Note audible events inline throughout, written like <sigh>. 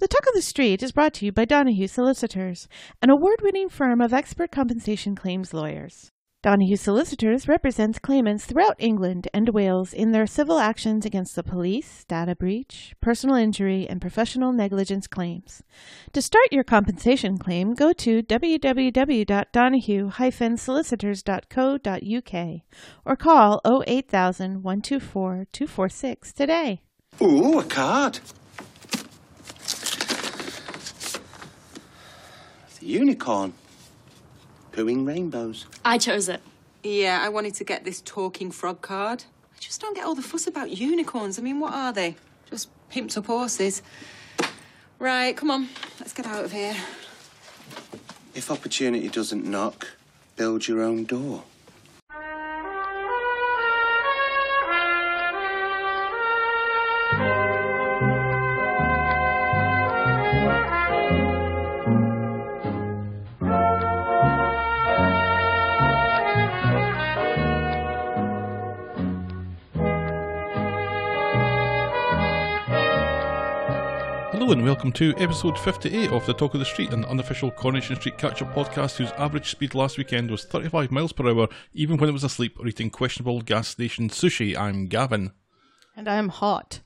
The Talk of the Street is brought to you by Donoghue Solicitors, an award winning firm of expert compensation claims lawyers. Donoghue Solicitors represents claimants throughout England and Wales in their civil actions against the police, data breach, personal injury, and professional negligence claims. To start your compensation claim, go to www.donoghue-solicitors.co.uk or call 08000 124 246 today. Ooh, a card. The unicorn. Pooing rainbows. I chose it. Yeah, I wanted to get this talking frog card. I just don't get all the fuss about unicorns. I mean, what are they? Just pimped up horses. Right, come on, let's get out of here. If opportunity doesn't knock, build your own door. Hello and welcome to episode 58 of The Talk of the Street, an unofficial Coronation Street catch-up podcast whose average speed last weekend was 35 miles per hour, even when it was asleep or eating questionable gas station sushi. I'm Gavin. And I'm hot.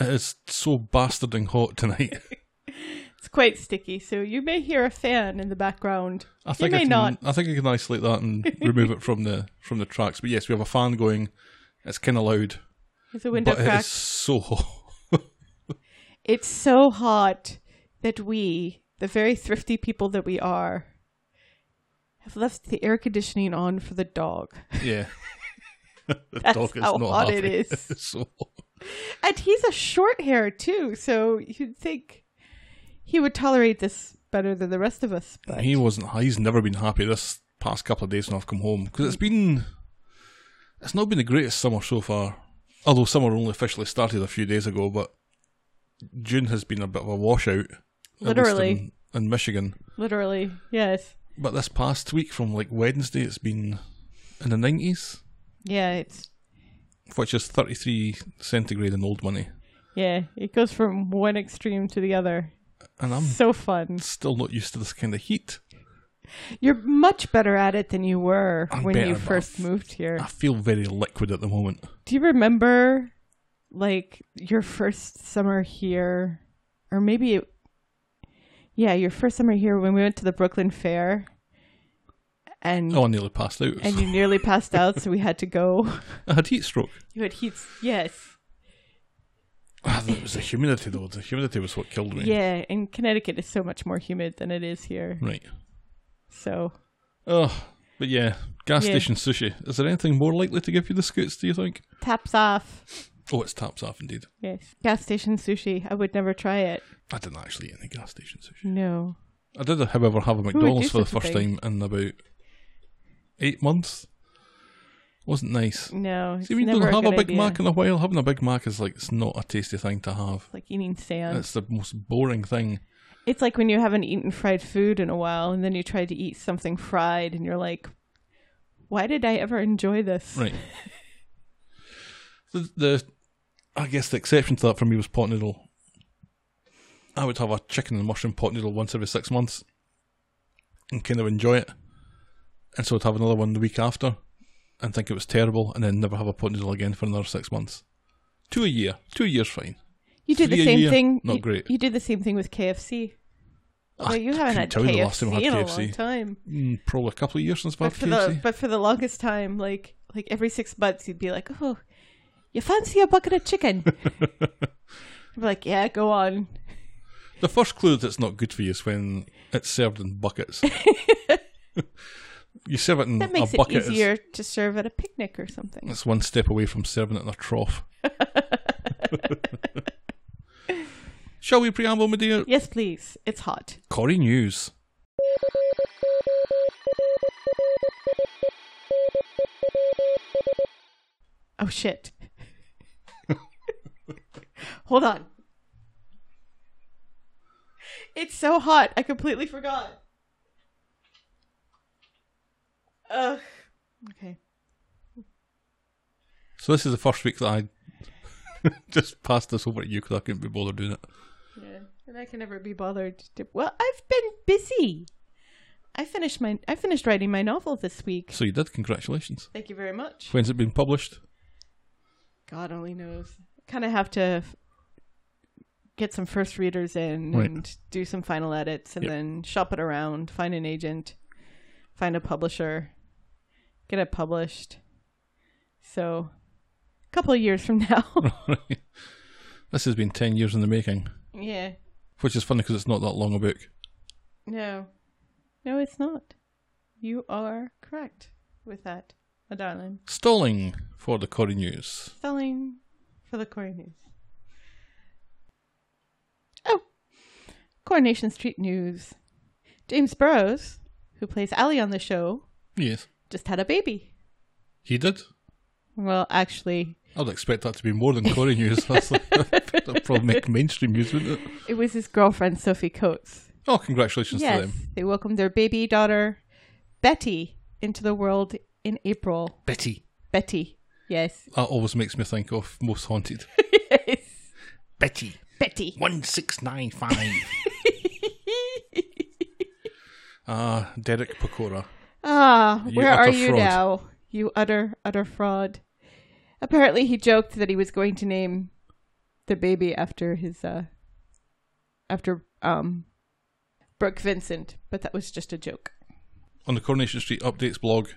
It is so bastarding hot tonight. <laughs> <laughs> It's quite sticky, so you may hear a fan in the background. I think you I may can, not. I think I can isolate that and <laughs> remove it from the from the tracks. But yes, we have a fan going. It's kind of loud, There's a window but it crack. is so hot. It's so hot that we, the very thrifty people that we are, have left the air conditioning on for the dog. Yeah. <laughs> the That's dog is how not hot happy. it is. So. And he's a short hair too, so you'd think he would tolerate this better than the rest of us. But He wasn't. He's never been happy this past couple of days when I've come home because it's been. It's not been the greatest summer so far. Although summer only officially started a few days ago, but June has been a bit of a washout. Literally. in, in Michigan. literally, yes. But this past week, from like Wednesday, it's been in the nineties, Yeah, it's which is thirty three centigrade in old money, yeah, it goes from one extreme to the other. and I'm So fun. still not used to this kind of heat. You're much better at it than you were I'm when better, you first moved here. I feel very liquid at the moment. Do you remember like your first summer here or maybe it, yeah, your first summer here when we went to the Brooklyn Fair and Oh, I nearly passed out. and you nearly passed out so we had to go. <laughs> I had heat stroke. You had heat yes. Ah, it was the humidity though. The humidity was what killed me. Yeah, and Connecticut is so much more humid than it is here. Right. So Oh, but yeah, gas Yeah. station sushi. Is there anything more likely to give you the scoots? Do you think? taps off. Oh, it's taps off indeed. Yes. Gas station sushi. I would never try it. I didn't actually eat any gas station sushi. No. I did, however, have a McDonald's for the first thing? time in about eight months. Wasn't nice. No. It's See, when you don't have a good Big idea. Mac in a while, having a Big Mac is like it's not a tasty thing to have. like eating sand. It's the most boring thing. It's like when you haven't eaten fried food in a while and then you try to eat something fried and you're like, why did I ever enjoy this? Right. <laughs> the, the I guess the exception to that for me was pot noodle. I would have a chicken and mushroom pot noodle once every six months and kind of enjoy it. And so I'd have another one the week after and think it was terrible and then never have a pot noodle again for another six months. Two a year. Two year's fine. You did Three the same year, thing. not you, great. You did the same thing with KFC. Although I you haven't had tell you the KFC last time I had in a long time. Mm, probably a couple of years since I've But had for the KFC. but for the longest time, like like every six months, you'd be like, "Oh, you fancy a bucket of chicken?" <laughs> I'm like, "Yeah, go on." The first clue that it's not good for you is when it's served in buckets. <laughs> you serve it in That makes a it bucket. it's- easier to serve at a picnic or something. It's one step away from serving it in a trough. <laughs> Shall we preamble, my dear? Yes, please. It's hot. Corrie News. Oh shit. Hold on. It's so hot. I completely forgot. Ugh. Okay. So this is the first week that I <laughs> just passed this over to you because I couldn't be bothered doing it. Yeah. And I can never be bothered to. Well, I've been busy. I finished my. I finished writing my novel this week. So you did. Congratulations. Thank you very much. When's it been published? God only knows. Kind of have to get some first readers in Right. and do some final edits, and Yep. then shop it around, find an agent, find a publisher, get it published. So, a couple of years from <laughs> now. <laughs> this has been 10 years in the making, yeah. which is funny because it's not that long a book. No. No, it's not. You are correct with that, my darling. Stalling for the Corrie News. Selling for the Corrie News. Oh, Coronation Street News. James Burrows, who plays Ali on the show, Yes. just had a baby. He did? Well, actually, I'd expect that to be more than Corrie News. <laughs> That's like, that'd probably make mainstream news, wouldn't it? it was his girlfriend, Sophie Coates. Oh, congratulations yes, to them. they welcomed their baby daughter, Betty, into the world in April. Betty. Betty, yes. That always makes me think of Most Haunted. <laughs> yes. Betty. Betty. 1695. <laughs> Ah, Derek Acorah. Ah, You where utter are you fraud. now? You utter, utter fraud. Apparently, he joked that he was going to name the baby after his, uh, after, um, Brooke Vincent, but that was just a joke. On the Coronation Street Updates blog,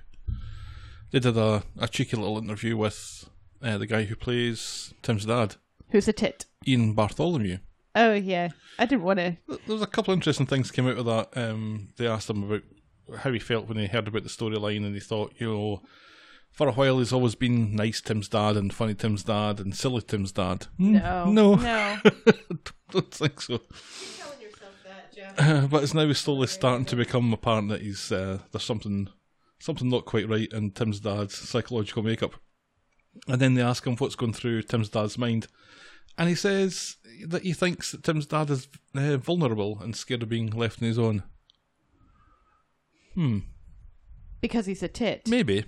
they did a, a cheeky little interview with uh, the guy who plays Tim's dad, Who's a tit? Ian Bartholomew. Oh, yeah. I didn't want to. There was a couple of interesting things came out of that. Um, they asked him about how he felt when he heard about the storyline, and he thought, you know, for a while he's always been nice Tim's dad and funny Tim's dad and silly Tim's dad. Hmm, No. no, No. <laughs> don't think so. Uh, <laughs> but it's now slowly starting to become apparent that he's uh, there's something something not quite right in Tim's dad's psychological makeup. And then they ask him what's going through Tim's dad's mind, and he says that he thinks that Tim's dad is uh, vulnerable and scared of being left on his own. Hmm, because he's a tit. maybe.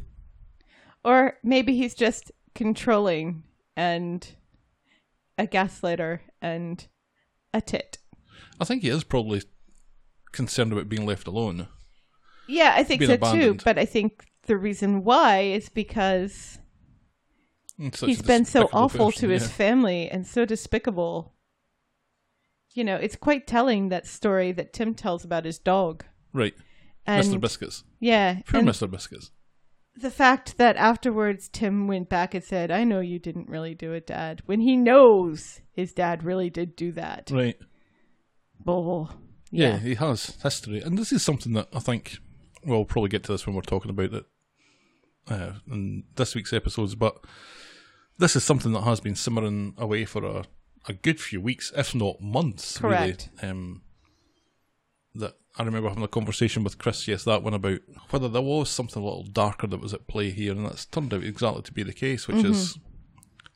Or maybe he's just controlling and a gaslighter and a tit. I think he is probably concerned about being left alone. Yeah, I think so abandoned. too. But I think the reason why is because he's been so awful person, to his yeah. family and so despicable. You know, it's quite telling that story that Tim tells about his dog. Right, And Mr. Biscuits. yeah, Poor Mr. Biscuits. the fact that afterwards Tim went back and said, "I know you didn't really do it, Dad," when he knows his dad really did do that. Right. Bull. Yeah, Yeah. he has history, and this is something that I think we'll probably get to this when we're talking about it uh, in this week's episodes. But this is something that has been simmering away for a, a good few weeks, if not months. Correct. Really. Um, that I remember having a conversation with Chris. Yes, that one about whether there was something a little darker that was at play here, and that's turned out exactly to be the case, which is.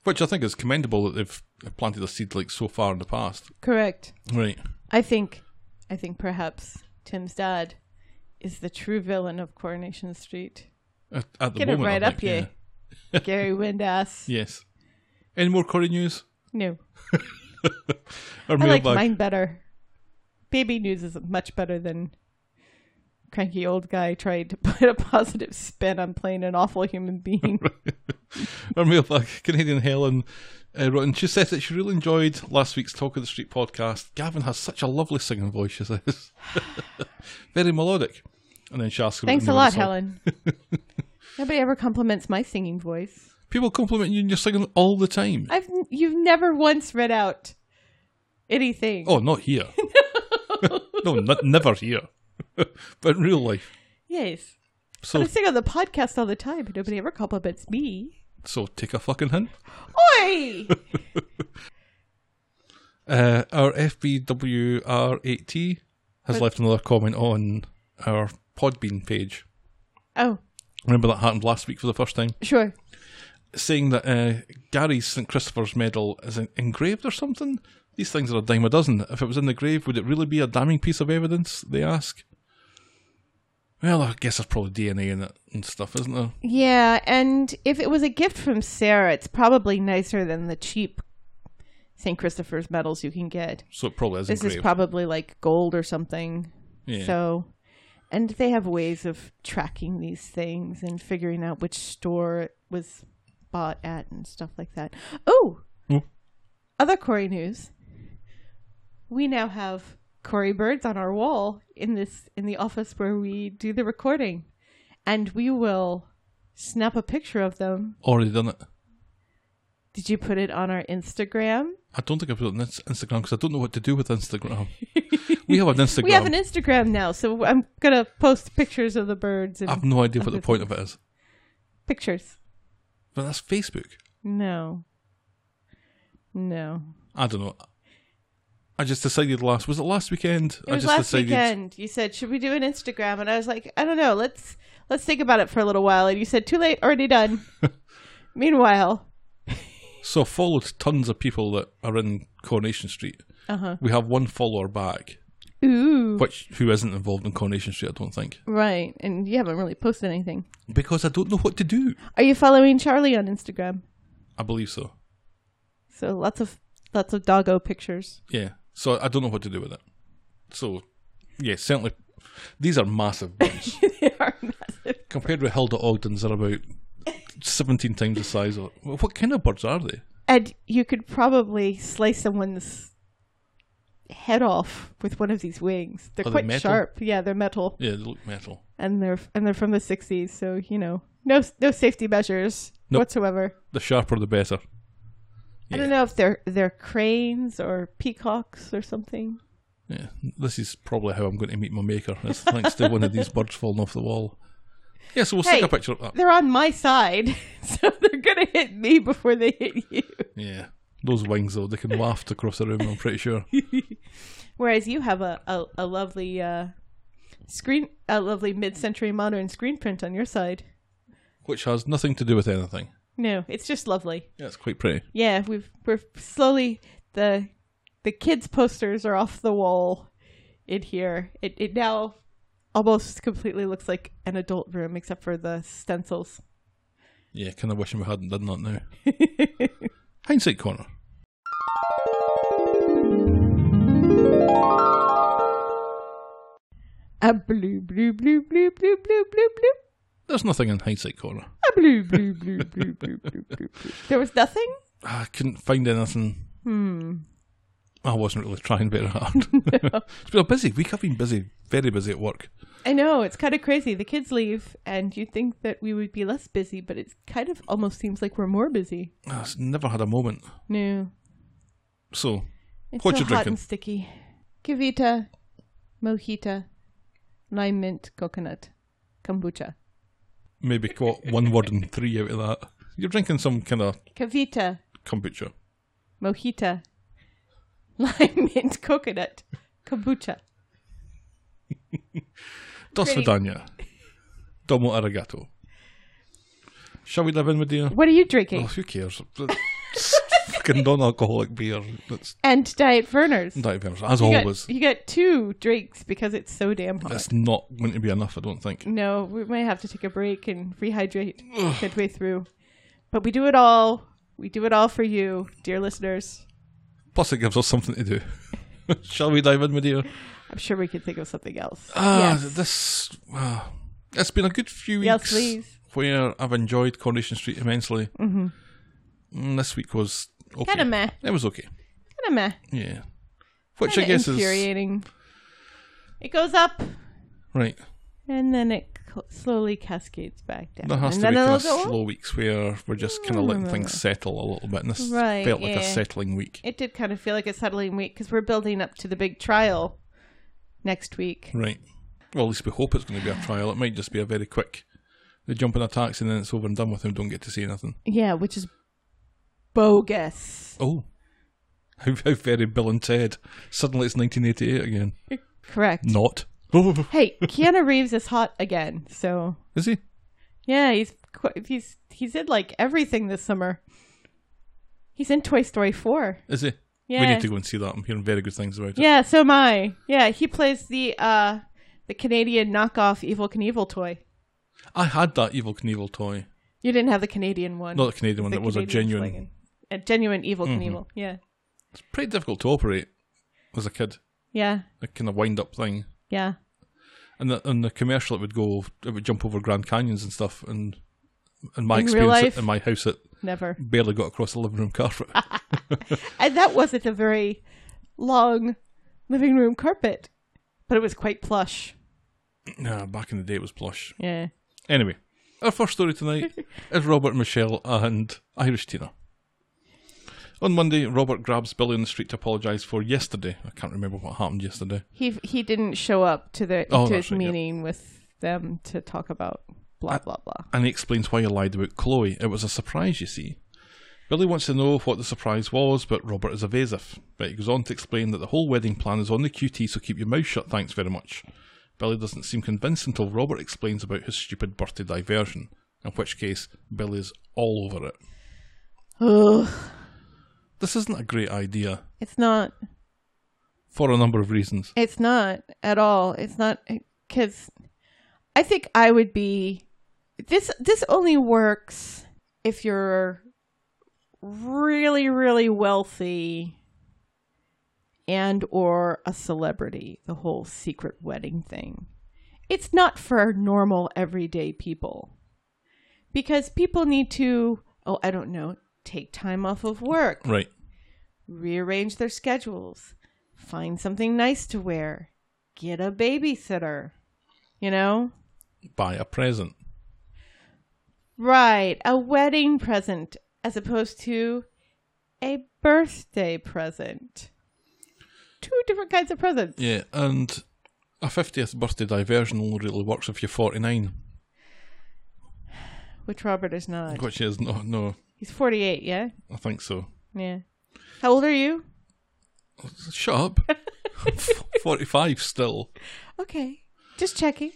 Which I think is commendable that they've planted a seed like so far in the past. Correct. Right. I think, I think perhaps Tim's dad is the true villain of Coronation Street. At, at the Get it moment, I right up, think, you, <laughs> Gary Windass. Yes. Any more Corrie news? No, <laughs> Or I like mailbag? mine better. Baby news is much better than cranky old guy trying to <laughs> put a positive spin on playing an awful human being. Our mailbag, Canadian Helen uh, wrote, and she said that she really enjoyed last week's Talk of the Street podcast. Gavin has such a lovely singing voice, she says. <laughs> Very melodic. And then she asks Thanks a lot, song. Helen. <laughs> Nobody ever compliments my singing voice. People compliment you and you're singing all the time. I've you've never once read out anything. Oh, not here. <laughs> no, n- never here. but in real life. yes. So, But I sing on the podcast all the time, but nobody ever compliments me. So take a fucking hint. Oi! <laughs> Uh, our FBWR8T has But- left another comment on our Podbean page. oh, Remember that happened last week for the first time? sure. Saying that uh, Gary's St. Christopher's medal is en- engraved or something? These things are a dime a dozen. If it was in the grave, would it really be a damning piece of evidence? They ask. Well, I guess there's probably DNA in it and stuff, isn't there? Yeah, and if it was a gift from Sarah, it's probably nicer than the cheap St. Christopher's medals you can get. So it probably is This engraved. is probably like gold or something. yeah. So, and they have ways of tracking these things and figuring out which store it was bought at and stuff like that. Oh, Oh. other Corrie news. We now have Corrie birds on our wall in this in the office where we do the recording, and we will snap a picture of them. Already done it. Did you put it on our Instagram? I don't think I put it on Ins- Instagram because I don't know what to do with Instagram. we have an Instagram. <laughs> We have an Instagram now, so I'm gonna post pictures of the birds and I have no idea what the point of it is. pictures. But that's Facebook. No. No. I don't know. I just decided last was it last weekend? It I was just last decided weekend. You said, "Should we do an Instagram?" And I was like, "I don't know. Let's let's think about it for a little while." And you said, "Too late. Already done." <laughs> Meanwhile, so I followed tons of people that are in Coronation Street. uh-huh. We have one follower back, Ooh. which who isn't involved in Coronation Street, I don't think. Right. And you haven't really posted anything. Because I don't know what to do. Are you following Charlie on Instagram? I believe so. So lots of lots of doggo pictures. Yeah. So I don't know what to do with it. So yeah, certainly these are massive birds. <laughs> they are massive. Compared with Hilda Ogden's they're about seventeen times the size of well, what kind of birds are they? And you could probably slice someone's head off with one of these wings. They're Are they quite metal? sharp. Yeah, they're metal. Yeah, they look metal. and they're and they're from the 60s so you know no no safety measures Nope. whatsoever The sharper the better. I don't know if they're they're cranes or peacocks or something Yeah. This is probably how I'm going to meet my maker. Is thanks to one of these <laughs> birds falling off the wall. Yeah, so we'll Hey. stick a picture of that. they're on my side <laughs> so they're gonna hit me before they hit you Yeah. Those wings though, they can waft across the room, I'm pretty sure. <laughs> whereas you have a a, a lovely uh screen a lovely mid-century modern screen print on your side Which has nothing to do with anything. No, it's just lovely. Yeah, it's quite pretty. Yeah, we've we're slowly the the kids posters are off the wall in here. It it now almost completely looks like an adult room except for the stencils. Yeah, kind of wishing we hadn't done that now. <laughs> Hindsight corner. A blue, blue, blue, blue, blue, blue, blue, blue. There's nothing in hindsight corner. Ah, blue, blue, blue, blue, blue, blue, blue, blue. There was nothing. I couldn't find anything. Hmm. I wasn't really trying very hard. <laughs> It's been a busy week. I've been busy, very busy at work. I know it's kind of crazy. The kids leave, and you'd think that we would be less busy, but it kind of almost seems like we're more busy. Ah, I've never had a moment. No. So, it's what so you hot drinking? and sticky. Mojita, lime mint, coconut, kombucha maybe got one word and three out of that. You're drinking some kind of KeVita, kombucha. mojita, <laughs> lime mint, coconut, kombucha. <laughs> Dos Pretty- Vidania. Domo arigato. Shall we live in with you? What are you drinking? Oh, who cares? <laughs> Fucking non-alcoholic beer. That's And Diet Vernors. Diet Beers, as You always. got, you got two drinks because it's so damn hot. That's not going to be enough, I don't think. No, we might have to take a break and rehydrate midway through. But we do it all. We do it all for you, dear listeners. Plus, it gives us something to do. <laughs> Shall we dive in with you? I'm sure we could think of something else. Ah, yes. this. Uh, it's been a good few weeks Yes, where I've enjoyed Coronation Street immensely. Mm-hmm. This week was okay. Kind of meh. It was okay. Kind of meh. Yeah. Which Kinda I guess is infuriating. It goes up right. and then it slowly cascades back down. There has and to be then kind of go slow weeks where we're just kind of mm, letting mm, things mm. settle a little bit, and this Right, felt like a settling week. It did kind of feel like a settling week because we're building up to the big trial next week. Right. Well, at least we hope it's going to be a trial. It might just be a very quick. They jump in a taxi and then it's over and done with, and don't get to see anything. Yeah, which is bogus. Oh. How, how very Bill and Ted. Suddenly it's 1988 again. Correct. Not. <laughs> Hey, Keanu Reeves is hot again. So Is he? yeah, he's qu- he's he's in like everything this summer. He's in Toy Story four. Is he? Yeah. We need to go and see that. I'm hearing very good things about it. Yeah, so am I. Yeah, he plays the uh the Canadian knockoff Evel Knievel toy. I had that Evel Knievel toy. You didn't have the Canadian one. Not the Canadian one, The it was a genuine. flagon. A genuine Evel Mm-hmm. Knievel. Yeah. It's pretty difficult to operate as a kid. Yeah. A kind of wind up thing. Yeah. And the, and the commercial, it would go, it would jump over Grand Canyons and stuff. And in my In experience life? in my house, it Never. barely got across the living room carpet. <laughs> And that wasn't a very long living room carpet, but it was quite plush. nah, back in the day, it was plush. Yeah. Anyway, our first story tonight <laughs> is Robert and Michelle and Irish Tina. On Monday, Robert grabs Billy on the street to apologise for yesterday. I can't remember what happened yesterday. He he didn't show up to the Oh, to his right, yeah. meeting with them to talk about blah blah blah. And he explains why he lied about Chloe. It was a surprise, you see. Billy wants to know what the surprise was, but Robert is evasive. But he goes on to explain that the whole wedding plan is on the QT, so keep your mouth shut, thanks very much. Billy doesn't seem convinced until Robert explains about his stupid birthday diversion, in which case Billy's all over it. Ugh, This isn't a great idea, it's not. for a number of reasons. It's not at all. It's not eh, because I think I would be this. This only works if you're really, really wealthy and or a celebrity. The whole secret wedding thing. It's not for normal, everyday people because people need to. Oh, I don't know. Take time off of work Right. rearrange their schedules, find something nice to wear, get a babysitter. You know? Buy a present. Right, a wedding present as opposed to a birthday present. Two different kinds of presents. Yeah, and a 50th birthday diversion only really works if you're 49, Which Robert is not. which is no, no, He's 48, yeah? I think so. Yeah. How old are you? Shut up. <laughs> 45 still. Okay. Just checking.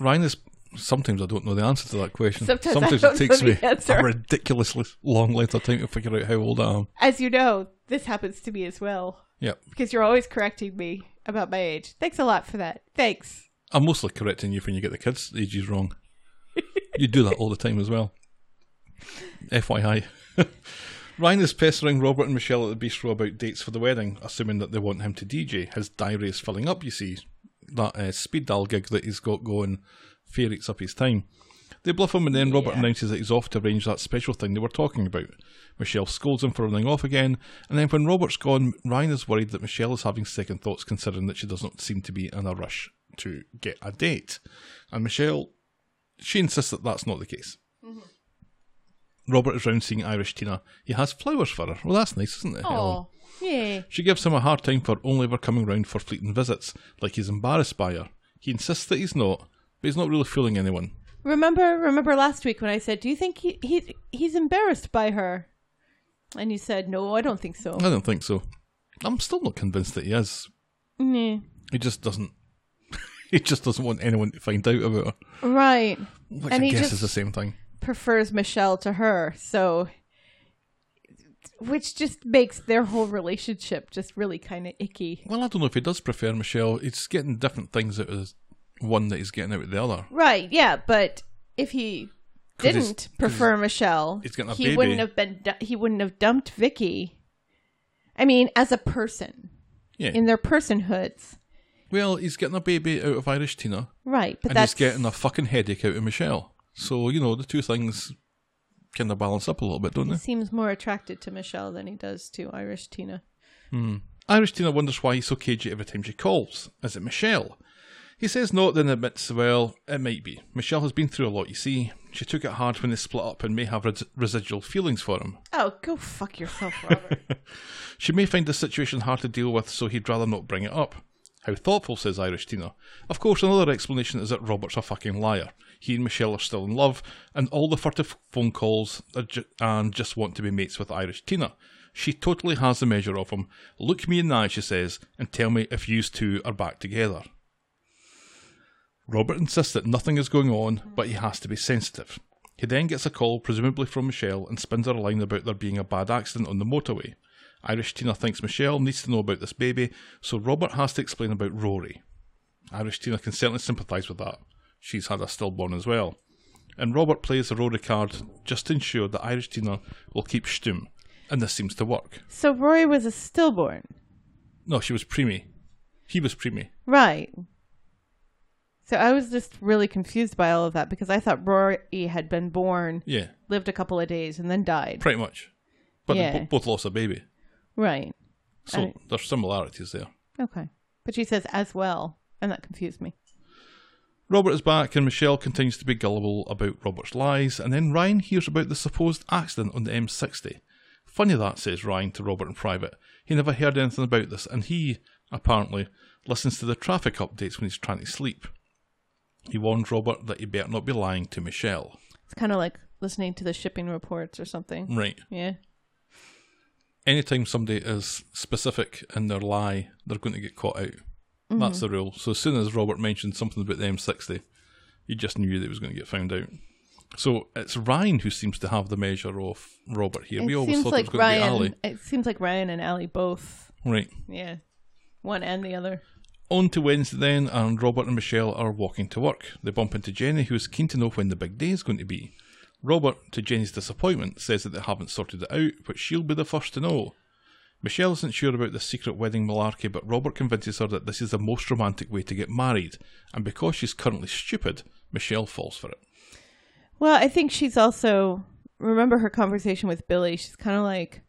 Ryan is. Sometimes I don't know the answer to that question. Sometimes I it takes me a ridiculously long length of time to figure out how old I am. As you know, this happens to me as well. Yep. Because you're always correcting me about my age. Thanks a lot for that. Thanks. I'm mostly correcting you when you get the kids' ages wrong. you do that all the time as well. FYI. <laughs> Ryan is pestering Robert and Michelle at the bistro about dates for the wedding, assuming that they want him to DJ. His diary is filling up, you see. That uh, speed dial gig that he's got going fair eats up his time. They bluff him, and then Robert Yeah. announces that he's off to arrange that special thing they were talking about. Michelle scolds him for running off again, and then when Robert's gone, Ryan is worried that Michelle is having second thoughts considering that she doesn't seem to be in a rush to get a date. And Michelle, she insists that that's not the case. Robert is round seeing Irish Tina. He has flowers for her. Well, that's nice, isn't it? Oh, yeah. She gives him a hard time for only ever coming round for fleeting visits, like he's embarrassed by her. He insists that he's not, but he's not really fooling anyone. Remember, remember last week when I said, "Do you think he, he he's embarrassed by her?" And you said, "No, I don't think so." I don't think so. I'm still not convinced that he is. Nah. He just doesn't. <laughs> he just doesn't want anyone to find out about her, Right. which And I he guess just- is the same thing. Prefers Michelle to her, so which just makes their whole relationship just really kind of icky. Well, I don't know if he does prefer Michelle. He's getting different things out of one that he's getting out of the other. Right. Yeah, but if he didn't prefer Michelle, he's getting a he baby. wouldn't have been. He wouldn't have dumped Vicky. I mean, as a person Yeah. in their personhoods, well, he's getting a baby out of Irish Tina, right? But and that's he's getting a fucking headache out of Michelle. So you know the two things kind of balance up a little bit, don't He they? seems more attracted to Michelle than he does to Irish Tina. Hmm. Irish Tina wonders why he's so cagey every time she calls. Is it Michelle? He says no, then admits, well, it might be. Michelle has been through a lot, you see. She took it hard when they split up and may have res- residual feelings for him. Oh, go fuck yourself, Robert. <laughs> She may find the situation hard to deal with, so he'd rather not bring it up. How thoughtful, says Irish Tina. Of course, another explanation is that Robert's a fucking liar. He and Michelle are still in love, and all the furtive phone calls ju- and just want to be mates with Irish Tina. She totally has the measure of him. Look me in the eye, she says, and tell me if yous two are back together. Robert insists that nothing is going on, but he has to be sensitive. He then gets a call, presumably from Michelle, and spins her a line about there being a bad accident on the motorway. Irish Tina thinks Michelle needs to know about this baby, so Robert has to explain about Rory. Irish Tina can certainly sympathise with that. She's had a stillborn as well. And Robert plays the Rory card just to ensure that Irish Tina will keep stum. And this seems to work. So Rory was a stillborn. No, she was preemie. He was preemie. Right. So I was just really confused by all of that because I thought Rory had been born, Yeah, lived a couple of days, and then died. pretty much. But they Yeah. bo- both lost a baby. Right. So I- there's similarities there. Okay. But she says as well, and that confused me. Robert is back, and Michelle continues to be gullible about Robert's lies, and then Ryan hears about the supposed accident on the M60. Funny that, says Ryan to Robert in private. He never heard anything about this, and he, apparently, listens to the traffic updates when he's trying to sleep. He warns Robert that he better not be lying to Michelle. It's kind of like listening to the shipping reports or something. Right. Yeah. Anytime somebody is specific in their lie, they're going to get caught out. That's mm-hmm. the rule. So as soon as Robert mentioned something about the M60, you just knew that it was going to get found out. So it's Ryan who seems to have the measure of Robert here. we always thought like it was going to be Ryan. Ali. It seems like Ryan and Ali both. Right. Yeah. One and the other. On to Wednesday then, and Robert and Michelle are walking to work. They bump into Jenny, who is keen to know when the big day is going to be. Robert, to Jenny's disappointment, says that they haven't sorted it out, but she'll be the first to know. Michelle isn't sure about the secret wedding malarkey, but Robert convinces her that this is the most romantic way to get married, and because she's currently stupid, Michelle falls for it. Well, I think she's also remember her conversation with Billy. She's kind of like,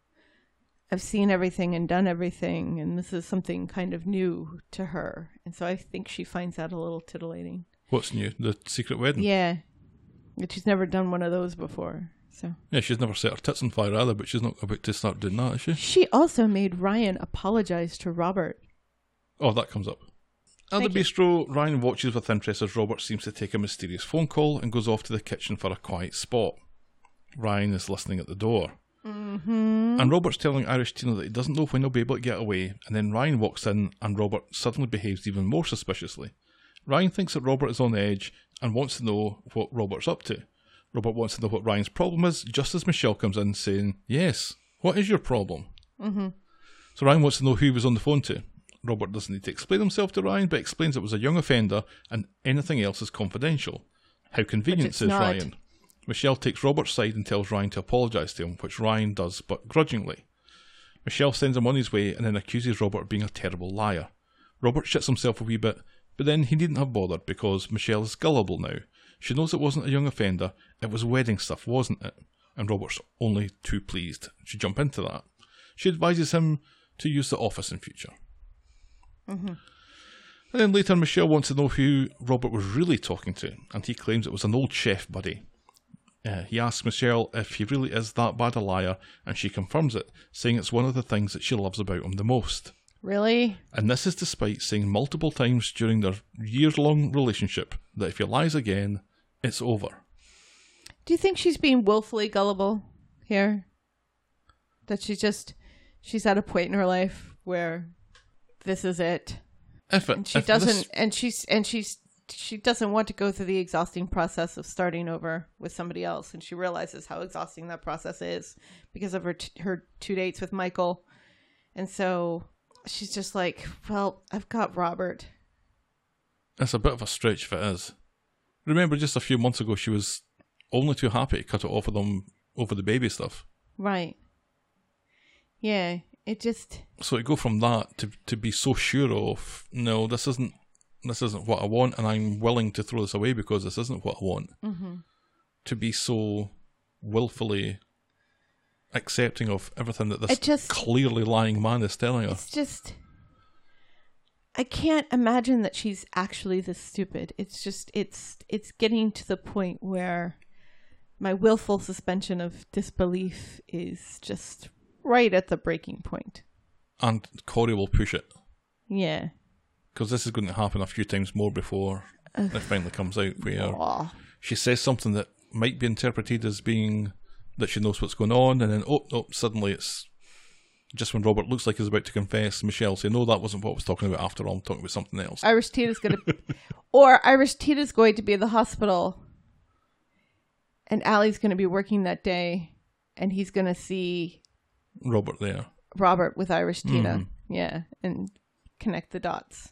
I've seen everything and done everything, and this is something kind of new to her, and so I think she finds that a little titillating. What's new? The secret wedding? Yeah, that she's never done one of those before. So Yeah, she's never set her tits on fire either, but she's not about to start doing that, is she? she also made Ryan apologize to Robert. Oh, that comes up. At Thank the you. bistro, Ryan watches with interest as Robert seems to take a mysterious phone call and goes off to the kitchen for a quiet spot. Ryan is listening at the door. Mm-hmm. And Robert's telling Irish Tina that he doesn't know when he'll be able to get away, and then Ryan walks in and Robert suddenly behaves even more suspiciously. Ryan thinks that Robert is on edge and wants to know what Robert's up to. Robert wants to know what Ryan's problem is, just as Michelle comes in saying, Yes, what is your problem? Mm-hmm. So Ryan wants to know who he was on the phone to. Robert doesn't need to explain himself to Ryan, but explains it was a young offender and anything else is confidential. How convenient, says not. Ryan. Michelle takes Robert's side and tells Ryan to apologise to him, which Ryan does, but grudgingly. Michelle sends him on his way and then accuses Robert of being a terrible liar. Robert shits himself a wee bit, but then he needn't have bothered because Michelle is gullible now. She knows it wasn't a young offender, it was wedding stuff, wasn't it? And Robert's only too pleased to jump into that. She advises him to use the office in future. And then later, Michelle wants to know who Robert was really talking to, and he claims it was an old chef buddy. Uh, he asks Michelle if he really is that bad a liar, and she confirms it, saying it's one of the things that she loves about him the most. Really? And this is despite saying multiple times during their years long relationship that if he lies again, it's over. Do you think she's being willfully gullible here? That she's just she's at a point in her life where this is it. If it, And she doesn't this- and she's and she's she doesn't want to go through the exhausting process of starting over with somebody else and she realizes how exhausting that process is because of her t- her two dates with Michael. And so she's just like, well, I've got Robert. It's a bit of a stretch if it is. Remember, just a few months ago, she was only too happy to cut it off with them over the baby stuff. Right. Yeah, it just So to go from that to to be so sure of no, this isn't this isn't what I want, and I'm willing to throw this away because this isn't what I want. Mm-hmm. To be so willfully accepting of everything that this just- clearly lying man is telling us. It's just I can't imagine that she's actually this stupid. It's just it's it's getting to the point where my willful suspension of disbelief is just right at the breaking point. And Corrie will push it Yeah. because this is going to happen a few times more before it finally comes out. Where Aw. she says something that might be interpreted as being that she knows what's going on, and then oh, oh suddenly it's just when Robert looks like he's about to confess. Michelle say, "No, that wasn't what I was talking about. After all, I'm talking about something else." Irish Tina's gonna or Irish Tina's going to be in the hospital and Ali's gonna be working that day and he's gonna see Robert there. Robert with Irish Tina. Mm-hmm. Yeah, and connect the dots.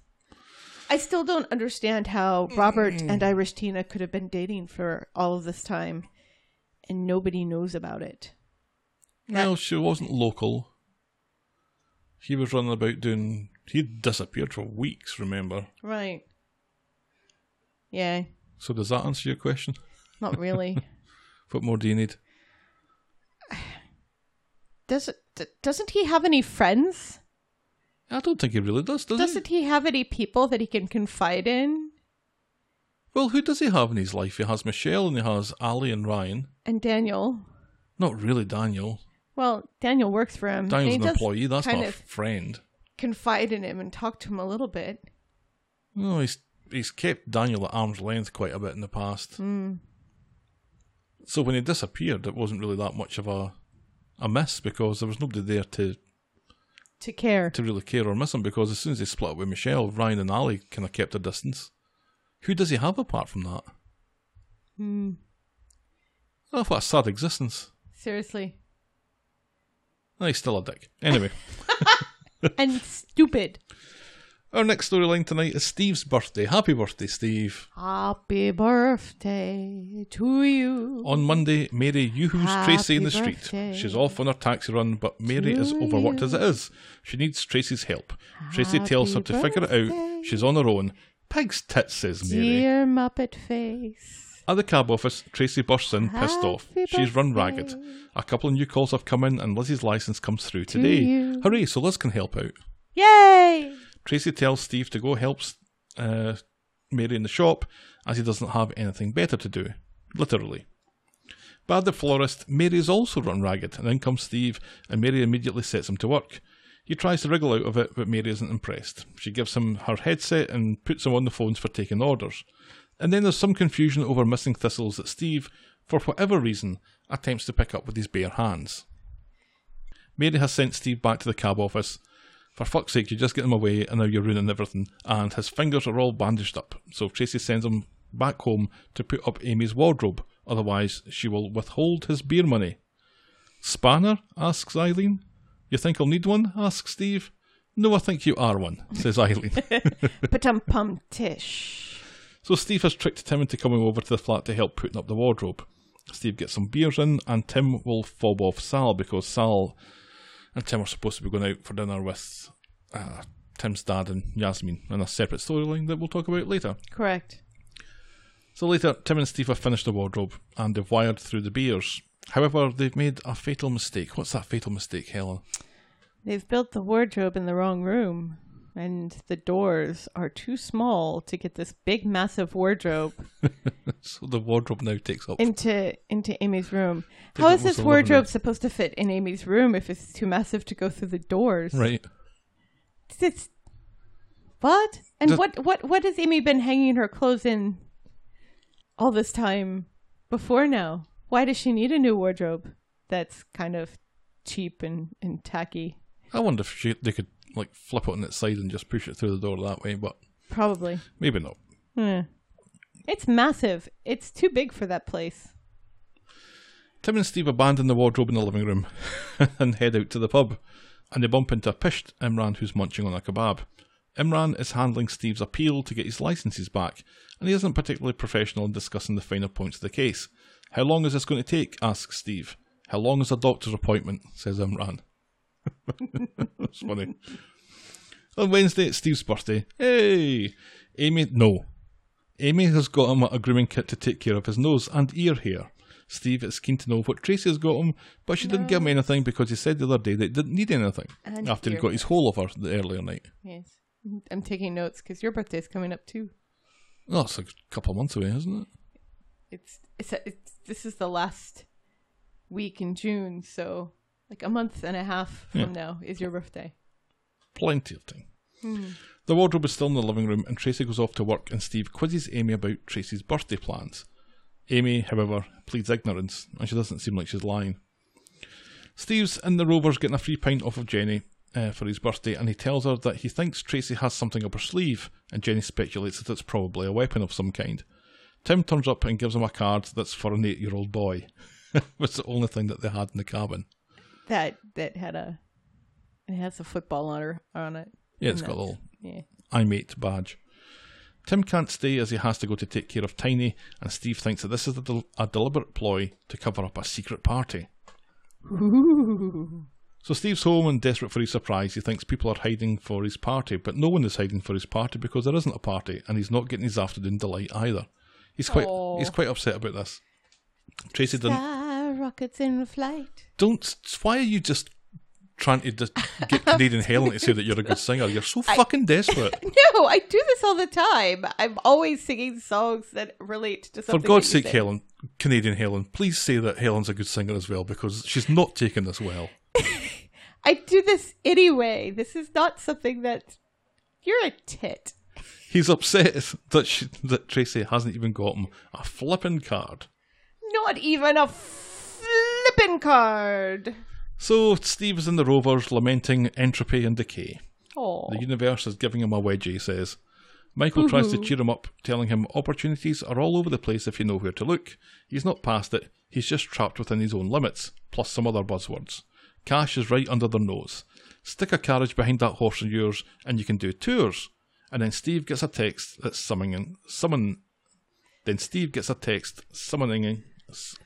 I still don't understand how Robert and Irish Tina could have been dating for all of this time and nobody knows about it. Well, she wasn't local. He was running about doing. He'd disappeared for weeks, remember? Right. Yeah, So, does that answer your question? not really. <laughs> What more do you need? <sighs> Does it, doesn't he have any friends? I don't think he really does, does Doesn't he have any people that he can confide in? Well, who does he have in his life? He has Michelle and he has Ali and Ryan. And Daniel. Not really Daniel. Well, Daniel works for him. Daniel's an employee. That's kind not of friend. confide in him and talk to him a little bit. No, he's he's kept Daniel at arm's length quite a bit in the past. Hmm. So when he disappeared, it wasn't really that much of a a miss because there was nobody there to To care. to really care or miss him. Because as soon as they split up with Michelle, Ryan and Ali kind of kept a distance. Who does he have apart from that? Hmm. Oh, what a sad existence. Seriously. Oh, he's still a dick. Anyway, <laughs> and stupid. our next storyline tonight is Steve's birthday. Happy birthday, Steve. Happy birthday to you. On Monday, Mary yoo-hoos Tracy in the street. She's off on her taxi run, but Mary is overworked as it is. She needs Tracy's help. Tracy tells her to figure it out. She's on her own. Pig's tits, says Mary. Dear Muppet Face. At the cab office, Tracy bursts in, pissed off. Happy She's run birthday ragged. A couple of new calls have come in, and Lizzie's license comes through today. you. Hooray, so Liz can help out. Yay! Tracy tells Steve to go help uh, Mary in the shop, as he doesn't have anything better to do. Literally. Bad the florist, Mary is also run ragged, and in comes Steve, and Mary immediately sets him to work. He tries to wriggle out of it, but Mary isn't impressed. She gives him her headset and puts him on the phones for taking orders. And then there's some confusion over missing thistles that Steve, for whatever reason, attempts to pick up with his bare hands. Mary has sent Steve back to the cab office. For fuck's sake, you just get him away and now you're ruining everything. And his fingers are all bandaged up. So Tracy sends him back home to put up Amy's wardrobe. Otherwise, she will withhold his beer money. Spanner? asks Eileen. You think I'll need one? asks Steve. No, I think you are one, says Eileen. But pum tish. So Steve has tricked Tim into coming over to the flat to help putting up the wardrobe. Steve gets some beers in, and Tim will fob off Sal because Sal and Tim are supposed to be going out for dinner with uh, Tim's dad and Yasmin in a separate storyline that we'll talk about later. Correct. So later, Tim and Steve have finished the wardrobe and they've wired through the beers. However, they've made a fatal mistake. What's that fatal mistake, Helen? They've built the wardrobe in the wrong room, and the doors are too small to get this big, massive wardrobe <laughs> So the wardrobe now takes up. into into Amy's room. Take How is this wardrobe supposed to fit in Amy's room if it's too massive to go through the doors? right. It's what? And what what what has Amy been hanging her clothes in all this time before now? Why does she need a new wardrobe that's kind of cheap and, and tacky? I wonder if she, they could like flip it on its side and just push it through the door that way, but Probably. maybe not. Hmm. It's massive. It's too big for that place. Tim and Steve abandon the wardrobe in the living room <laughs> and head out to the pub, and they bump into a pished Imran who's munching on a kebab. Imran is handling Steve's appeal to get his licenses back, and he isn't particularly professional in discussing the finer points of the case. How long is this going to take? asks Steve. How long is a doctor's appointment? says Imran. That's funny. On Wednesday, it's Steve's birthday. Hey! Amy, no. Amy has got him a grooming kit to take care of his nose and ear hair. Steve is keen to know what Tracy has got him, but she didn't give him anything because he said the other day that he didn't need anything after he got his hole over the earlier night. Yes. I'm taking notes because your birthday's coming up too. Oh, it's a couple of months away, isn't it? It's it's, it's this is the last week in June, so like a month and a half from Yeah. now is your birthday. Plenty of time. The wardrobe is still in the living room, and Tracy goes off to work, and Steve quizzes Amy about Tracy's birthday plans. Amy, however, pleads ignorance, and she doesn't seem like she's lying. Steve's in the Rovers getting a free pint off of Jenny uh, for his birthday, and he tells her that he thinks Tracy has something up her sleeve, and Jenny speculates that it's probably a weapon of some kind. Tim turns up and gives him a card that's for an eight year old boy. <laughs> it's the only thing that they had in the cabin. That that had a it has a football on her on it. Yeah, it's got a little yeah. I mate badge. Tim can't stay as he has to go to take care of Tiny, and Steve thinks that this is a, del- a deliberate ploy to cover up a secret party. <laughs> So Steve's home and desperate for his surprise. He thinks people are hiding for his party, but no one is hiding for his party because there isn't a party, and he's not getting his afternoon delight either. He's quite Aw. he's quite upset about this. Tracy didn't Sky rockets in flight. don't. Why are you just trying to just get Canadian <laughs> Helen to say that you're a good singer? You're so fucking desperate. <laughs> No, I do this all the time. I'm always singing songs that relate to something. For. God's sake. Helen, Canadian Helen, please say that Helen's a good singer as well because she's not taking this well. <laughs> I do this anyway. This is not something that you're a tit. He's upset that she, that Tracy hasn't even got him a flippin' card. Not even a flippin' card. So Steve is in the Rovers lamenting entropy and decay. Oh, The universe is giving him a wedgie, he says. Michael tries to mm-hmm. cheer him up, telling him opportunities are all over the place if you know where to look. He's not past it, he's just trapped within his own limits, plus some other buzzwords. Cash is right under their nose. Stick a carriage behind that horse of yours and you can do tours. And then Steve gets a text that's summoning summon then Steve gets a text summoning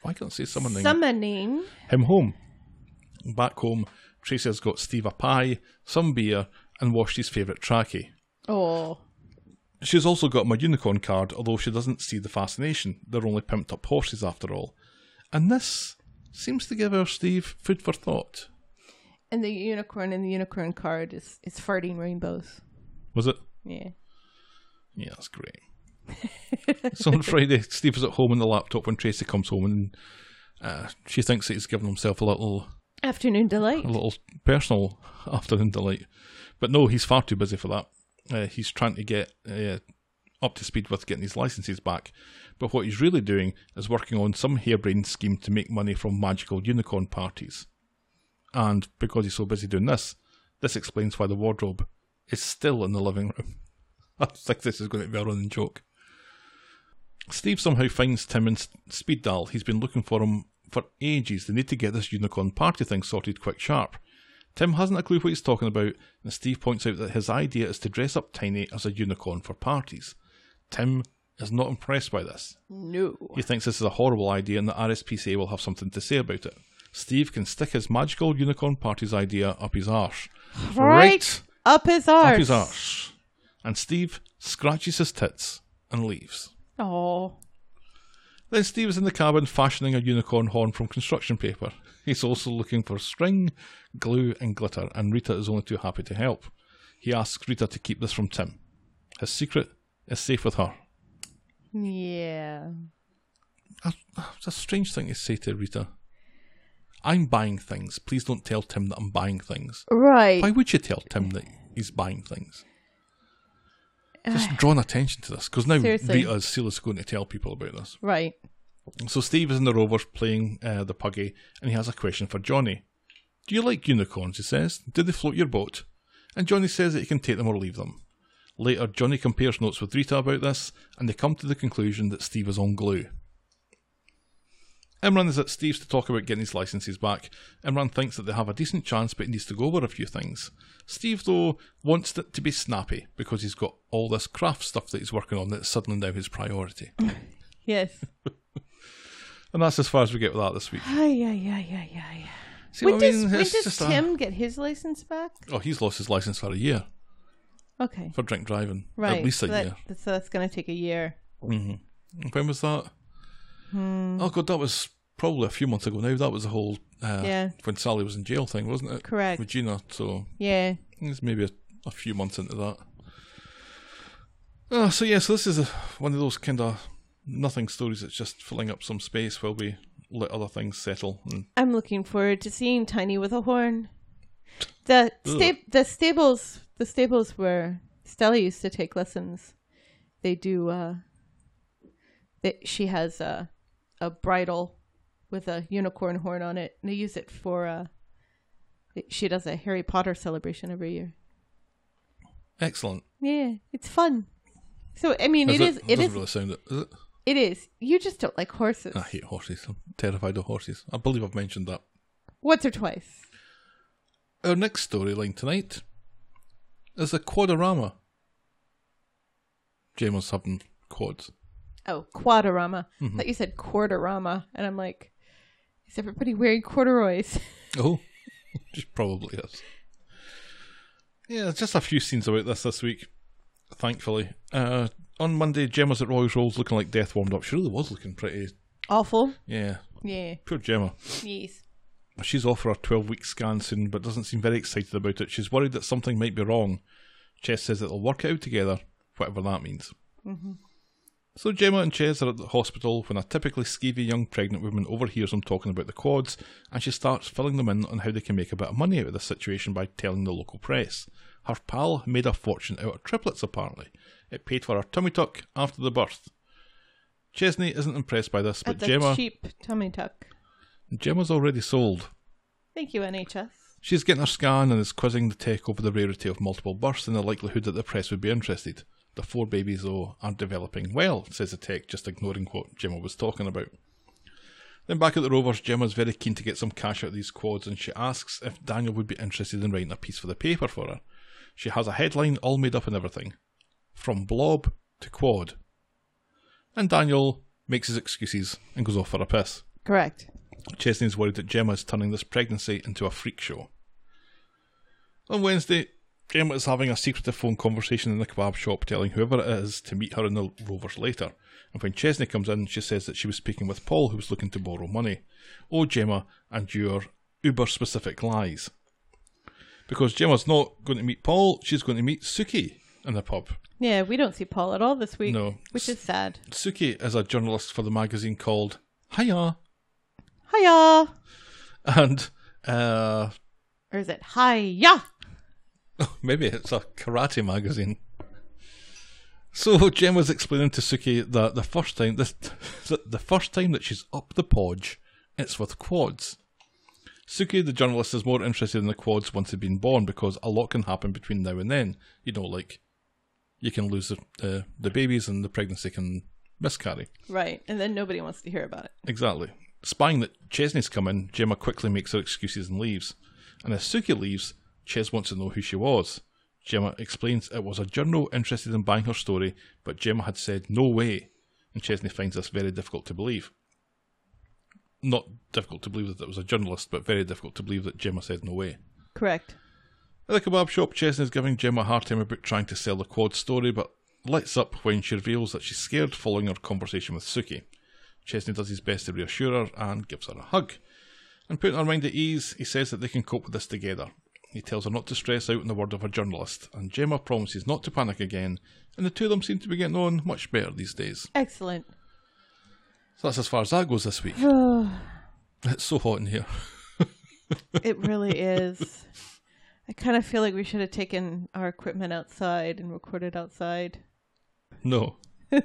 why can't I say summoning summoning. him home. Back home, Tracy has got Steve a pie, some beer, and washed his favourite trackie. Oh, She's also got my unicorn card, although she doesn't see the fascination. They're only pimped up horses after all. And this seems to give our Steve food for thought. and the unicorn and the unicorn card is is farting rainbows. Was it? Yeah. Yeah, that's great. So on <laughs> Friday, Steve is at home on the laptop when Tracy comes home, and uh, she thinks that he's given himself a little Afternoon delight. a little personal <laughs> afternoon delight. But no, he's far too busy for that. Uh, he's trying to get uh, up to speed with getting his licenses back. But what he's really doing is working on some harebrained scheme to make money from magical unicorn parties. And because he's so busy doing this, this explains why the wardrobe is still in the living room. <laughs> I think this is going to be a running joke. Steve somehow finds Tim and Speed Dial. He's been looking for him for ages. They need to get this unicorn party thing sorted quick sharp. Tim hasn't a clue what he's talking about, and Steve points out that his idea is to dress up Tiny as a unicorn for parties. Tim is not impressed by this. No. He thinks this is a horrible idea and the RSPCA will have something to say about it. Steve can stick his magical unicorn parties idea up his arse. Right up his arse. Up his arse. And Steve scratches his tits and leaves. Oh. Then Steve is in the cabin fashioning a unicorn horn from construction paper. He's also looking for string, glue, and glitter, and Rita is only too happy to help. He asks Rita to keep this from Tim. His secret is safe with her. Yeah. It's a strange thing to say to Rita. I'm buying things. Please don't tell Tim that I'm buying things. Right. Why would you tell Tim that he's buying things? Just drawing attention to this, because now Seriously. Rita is going to tell people about this. Right. So Steve is in the Rovers playing uh, the puggy, and he has a question for Johnny. Do you like unicorns? He says. Do they float your boat? And Johnny says that he can take them or leave them. Later, Johnny compares notes with Rita about this, and they come to the conclusion that Steve is on glue. Imran is at Steve's to talk about getting his licenses back. Imran thinks that they have a decent chance, but he needs to go over a few things. Steve, though, wants it to be snappy because he's got all this craft stuff that he's working on that's suddenly now his priority. <laughs> Yes. <laughs> and that's as far as we get with that this week. Ay, ay, ay, ay, ay. See When what I does, mean? when does just a- Tim get his license back? Oh, he's lost his license for a year Okay. for drink driving. Right. At least a so, that- year. so that's going to take a year. Mm-hmm. When was that? Hmm. Oh god, that was probably a few months ago now. That was the whole uh, Yeah. when Sally was in jail thing, wasn't it? Correct. Regina. So Yeah. it's maybe a, a few months into that. Uh, so yeah, so this is a, one of those kind of nothing stories that's just filling up some space while we let other things settle. And I'm looking forward to seeing Tiny with a horn. The sta- the stables the stables where Stella used to take lessons. They do uh they, she has a a bridle with a unicorn horn on it. And they use it for uh she does a Harry Potter celebration every year. excellent. Yeah, it's fun. So I mean, Is it is it doesn't is really sound it. Is it? it is. You just don't like horses. I hate horses. I'm terrified of horses. I believe I've mentioned that. Once or twice. Our next storyline tonight is a quadrama. James having quads. Oh, quadrama. Mm-hmm. I thought you said quarterama, and I'm like, Is everybody wearing corduroys? <laughs> Oh, <laughs> probably is. Yeah, just a few scenes about this this week, thankfully. Uh, on Monday, Gemma's at Roy's Rolls looking like death warmed up. She really was looking pretty. Awful. Yeah, Yeah. poor Gemma. Yes. She's off for her 12 week scan soon, but doesn't seem very excited about it. She's worried that something might be wrong. Ches says that they'll work it out together, whatever that means. So Gemma and Ches are at the hospital when a typically skeevy young pregnant woman overhears them talking about the quads, and she starts filling them in on how they can make a bit of money out of this situation by telling the local press. Her pal made a fortune out of triplets, apparently. It paid for her tummy tuck after the birth. Chesney isn't impressed by this, but At the Gemma cheap tummy tuck. Gemma's already sold. Thank you, NHS. She's getting her scan and is quizzing the tech over the rarity of multiple births and the likelihood that the press would be interested. The four babies, though, are developing well, says the tech, just ignoring what Gemma was talking about. Then back at the Rovers, Gemma's very keen to get some cash out of these quads and she asks if Daniel would be interested in writing a piece for the paper for her. She has a headline all made up and everything. From blob to quad. And Daniel makes his excuses and goes off for a piss. Correct. Chesney's worried that Gemma is turning this pregnancy into a freak show. On Wednesday, Gemma is having a secretive phone conversation in the kebab shop, telling whoever it is to meet her in the Rovers later. And when Chesney comes in, she says that she was speaking with Paul, who was looking to borrow money. Oh, Gemma, and your uber specific lies. Because Gemma's not going to meet Paul, she's going to meet Suki in the pub. Yeah, we don't see Paul at all this week. No. Which is sad. Suki is a journalist for the magazine called Hiya. Hiya! And uh, Or is it hiya? <laughs> Maybe it's a karate magazine. So Jem was explaining to Suki that the first time this <laughs> that the first time that she's up the podge, it's with quads. Suki, the journalist, is more interested in the quads once they've been born because a lot can happen between now and then. You know, like you can lose the the, the babies and the pregnancy can miscarry. Right. And then nobody wants to hear about it. Exactly. Spying that Chesney's coming, in, Gemma quickly makes her excuses and leaves. And as Suki leaves, Ches wants to know who she was. Gemma explains it was a journal interested in buying her story, but Gemma had said no way, and Chesney finds this very difficult to believe. Not difficult to believe that it was a journalist, but very difficult to believe that Gemma said no way. Correct. At the kebab shop, Chesney's giving Gemma a hard time about trying to sell the quad story, but lights up when she reveals that she's scared following her conversation with Suki. Chesney does his best to reassure her and gives her a hug. And putting her mind at ease, he says that they can cope with this together. He tells her not to stress out in the word of a journalist, and Gemma promises not to panic again, and the two of them seem to be getting on much better these days. Excellent. So that's as far as that goes this week. <sighs> It's so hot in here. <laughs> It really is. I kind of feel like we should have taken our equipment outside and recorded outside. No. <laughs>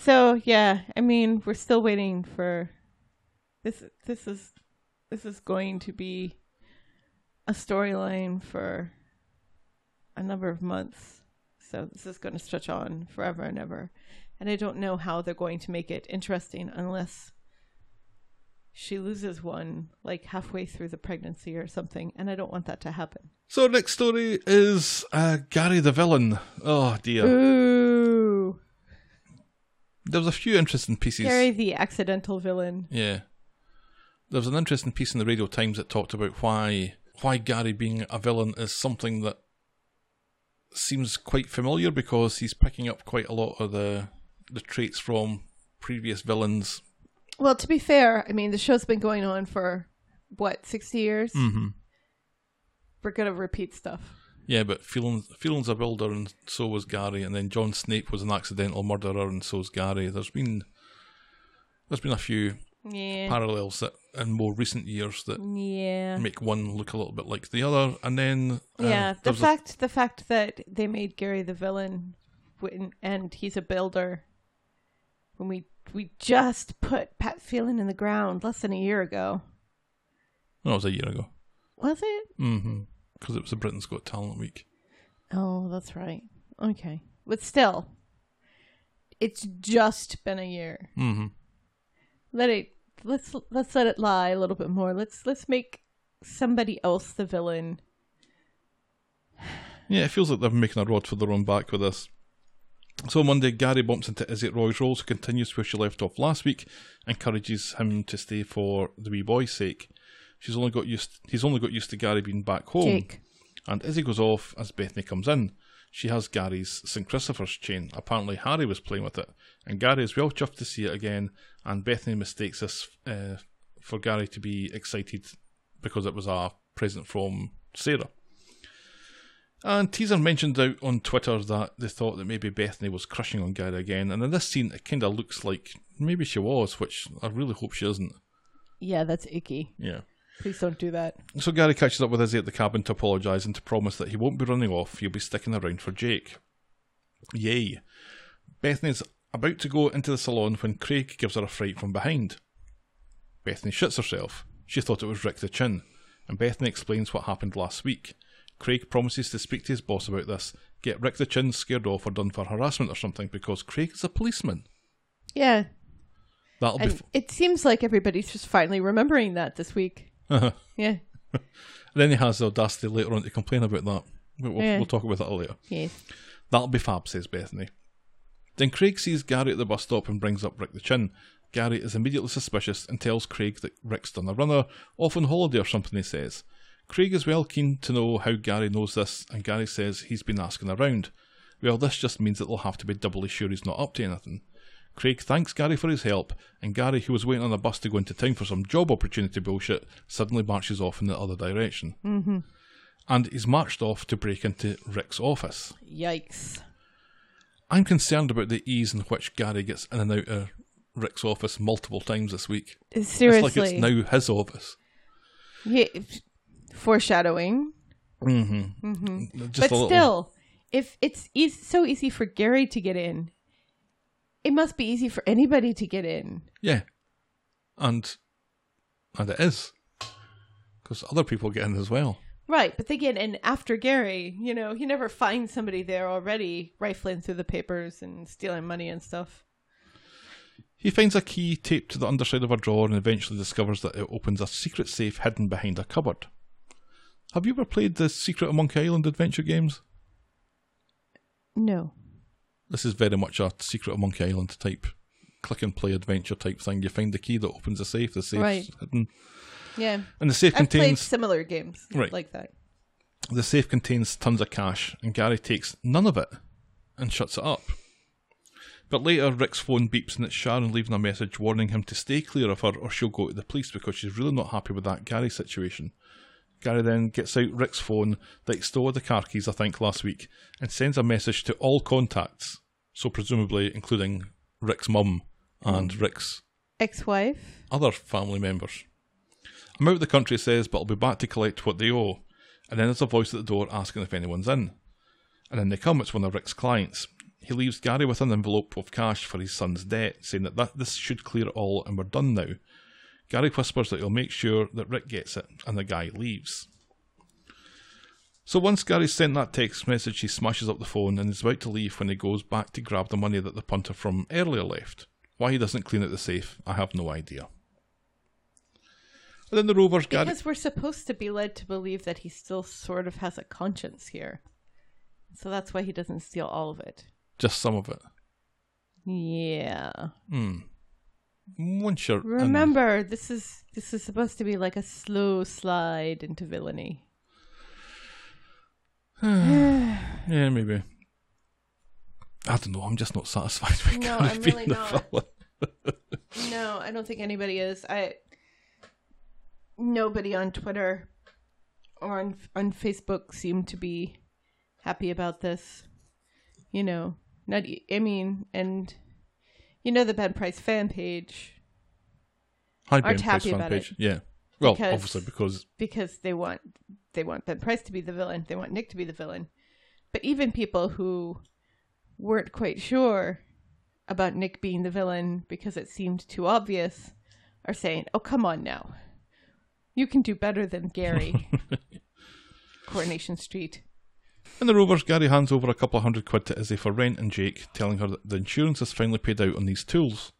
So yeah, I mean, we're still waiting for this. This is this is going to be a storyline for a number of months. So this is going to stretch on forever and ever, and I don't know how they're going to make it interesting unless she loses one like halfway through the pregnancy or something, and I don't want that to happen. So next story is uh, Gary the villain. Oh dear. Ooh, There was a few interesting pieces. Gary the accidental villain. Yeah. There was an interesting piece in the Radio Times that talked about why why Gary being a villain is something that seems quite familiar because he's picking up quite a lot of the the traits from previous villains. Well, to be fair, I mean, the show's been going on for what, 60 years? Mm-hmm. We're going to repeat stuff. Yeah, but Phelan's, Phelan's a builder and so was Gary, and then John Stape was an accidental murderer and so's Gary. There's been there's been a few Yeah. parallels that in more recent years that Yeah. make one look a little bit like the other, and then uh, yeah, the was a- fact the fact that they made Gary the villain when, and he's a builder when we we just put Pat Phelan in the ground less than a year ago. that was a year ago. Was it? Mm-hmm. Because it was the Britain's Got Talent week. Oh, that's right. Okay. But still it's just been a year. Mm-hmm. Let it let's let's let it lie a little bit more. Let's let's make somebody else the villain. Yeah, it feels like they're making a rod for their own back with this. So Monday, Gary bumps into Izzy at Roy's Rolls, who continues where she left off last week, encourages him to stay for the wee boy's sake. She's only got used. He's only got used to Gary being back home. Jake. And Izzy goes off as Bethany comes in. She has Gary's St. Christopher's chain. Apparently, Harry was playing with it, and Gary is well chuffed to see it again. And Bethany mistakes this uh, for Gary to be excited because it was a present from Sarah. And Teaser mentioned out on Twitter that they thought that maybe Bethany was crushing on Gary again, and in this scene it kind of looks like maybe she was, which I really hope she isn't. Yeah, that's icky. Yeah. Please don't do that. So Gary catches up with Izzy at the cabin to apologise and to promise that he won't be running off, he'll be sticking around for Jake. Yay. Bethany's about to go into the salon when Craig gives her a fright from behind. Bethany shits herself. She thought it was Rick the Chin, and Bethany explains what happened last week. Craig promises to speak to his boss about this, get Rick the Chin scared off or done for harassment or something because Craig is a policeman. Yeah. That'll be. F- it seems like everybody's just finally remembering that this week. <laughs> Yeah. <laughs> then he has the audacity later on to complain about that. We'll, we'll- Yeah. we'll talk about that later. Yes. That'll be fab, says Bethany. Then Craig sees Gary at the bus stop and brings up Rick the Chin. Gary is immediately suspicious and tells Craig that Rick's done a runner, off on holiday or something, he says. Craig is well keen to know how Gary knows this, and Gary says he's been asking around. Well, this just means that they'll have to be doubly sure he's not up to anything. Craig thanks Gary for his help, and Gary, who was waiting on a bus to go into town for some job opportunity bullshit, suddenly marches off in the other direction. Mm-hmm. And he's marched off to break into Rick's office. Yikes. I'm concerned about the ease in which Gary gets in and out of Rick's office multiple times this week. Seriously. It's like it's now his office. Yeah, foreshadowing. Just but a little, still, if it's easy, so easy for Gary to get in, it must be easy for anybody to get in. yeah, and and it is because other people get in as well. Right, but they get in after Gary. You know, he never finds somebody there already rifling through the papers and stealing money and stuff. He finds a key taped to the underside of a drawer and eventually discovers that it opens a secret safe hidden behind a cupboard. Have you ever played the Secret of Monkey Island adventure games? No. This is very much a Secret of Monkey Island type click and play adventure type thing. You find the key that opens the safe, the safe's Right. hidden. Yeah. And the safe I've contains similar games Right. like that. The safe contains tons of cash, and Gary takes none of it and shuts it up. But later, Rick's phone beeps and it's Sharon leaving a message warning him to stay clear of her or she'll go to the police because she's really not happy with that Gary situation. Gary then gets out Rick's phone that he stole the car keys, I think, last week, and sends a message to all contacts, so presumably including Rick's mum and mm. Rick's Ex-wife. other family members. I'm out of the country, he says, but I'll be back to collect what they owe. And then there's a voice at the door asking if anyone's in. And then they come, it's one of Rick's clients. He leaves Gary with an envelope of cash for his son's debt, saying that, that this should clear it all and we're done now. Gary whispers that he'll make sure that Rick gets it, and the guy leaves. So once Gary's sent that text message, he smashes up the phone and is about to leave when he goes back to grab the money that the punter from earlier left. Why he doesn't clean out the safe, I have no idea. And then the Rovers, Gary. Because we're supposed to be led to believe that he still sort of has a conscience here. So that's why he doesn't steal all of it. Just some of it. Yeah. Once Remember, this is this is supposed to be like a slow slide into villainy. <sighs> yeah, maybe. I don't know. I'm just not satisfied <laughs> with No, Gary I'm being really the not. villain. <laughs> No, I don't think anybody is. I nobody on Twitter or on on Facebook seemed to be happy about this. You know, not. I mean, and you know the Ben Price fan page Hi, Aren't Ben Price happy fan about page. it. Yeah. Well, Because- obviously because because they want they want Ben Price to be the villain. They want Nick to be the villain. But even people who weren't quite sure about Nick being the villain because it seemed too obvious are saying, "Oh, come on now. You can do better than Gary." <laughs> Coronation Street. In the Rovers, Gary hands over a couple of hundred quid to Izzy for rent and Jake, telling her that the insurance is finally paid out on these tools.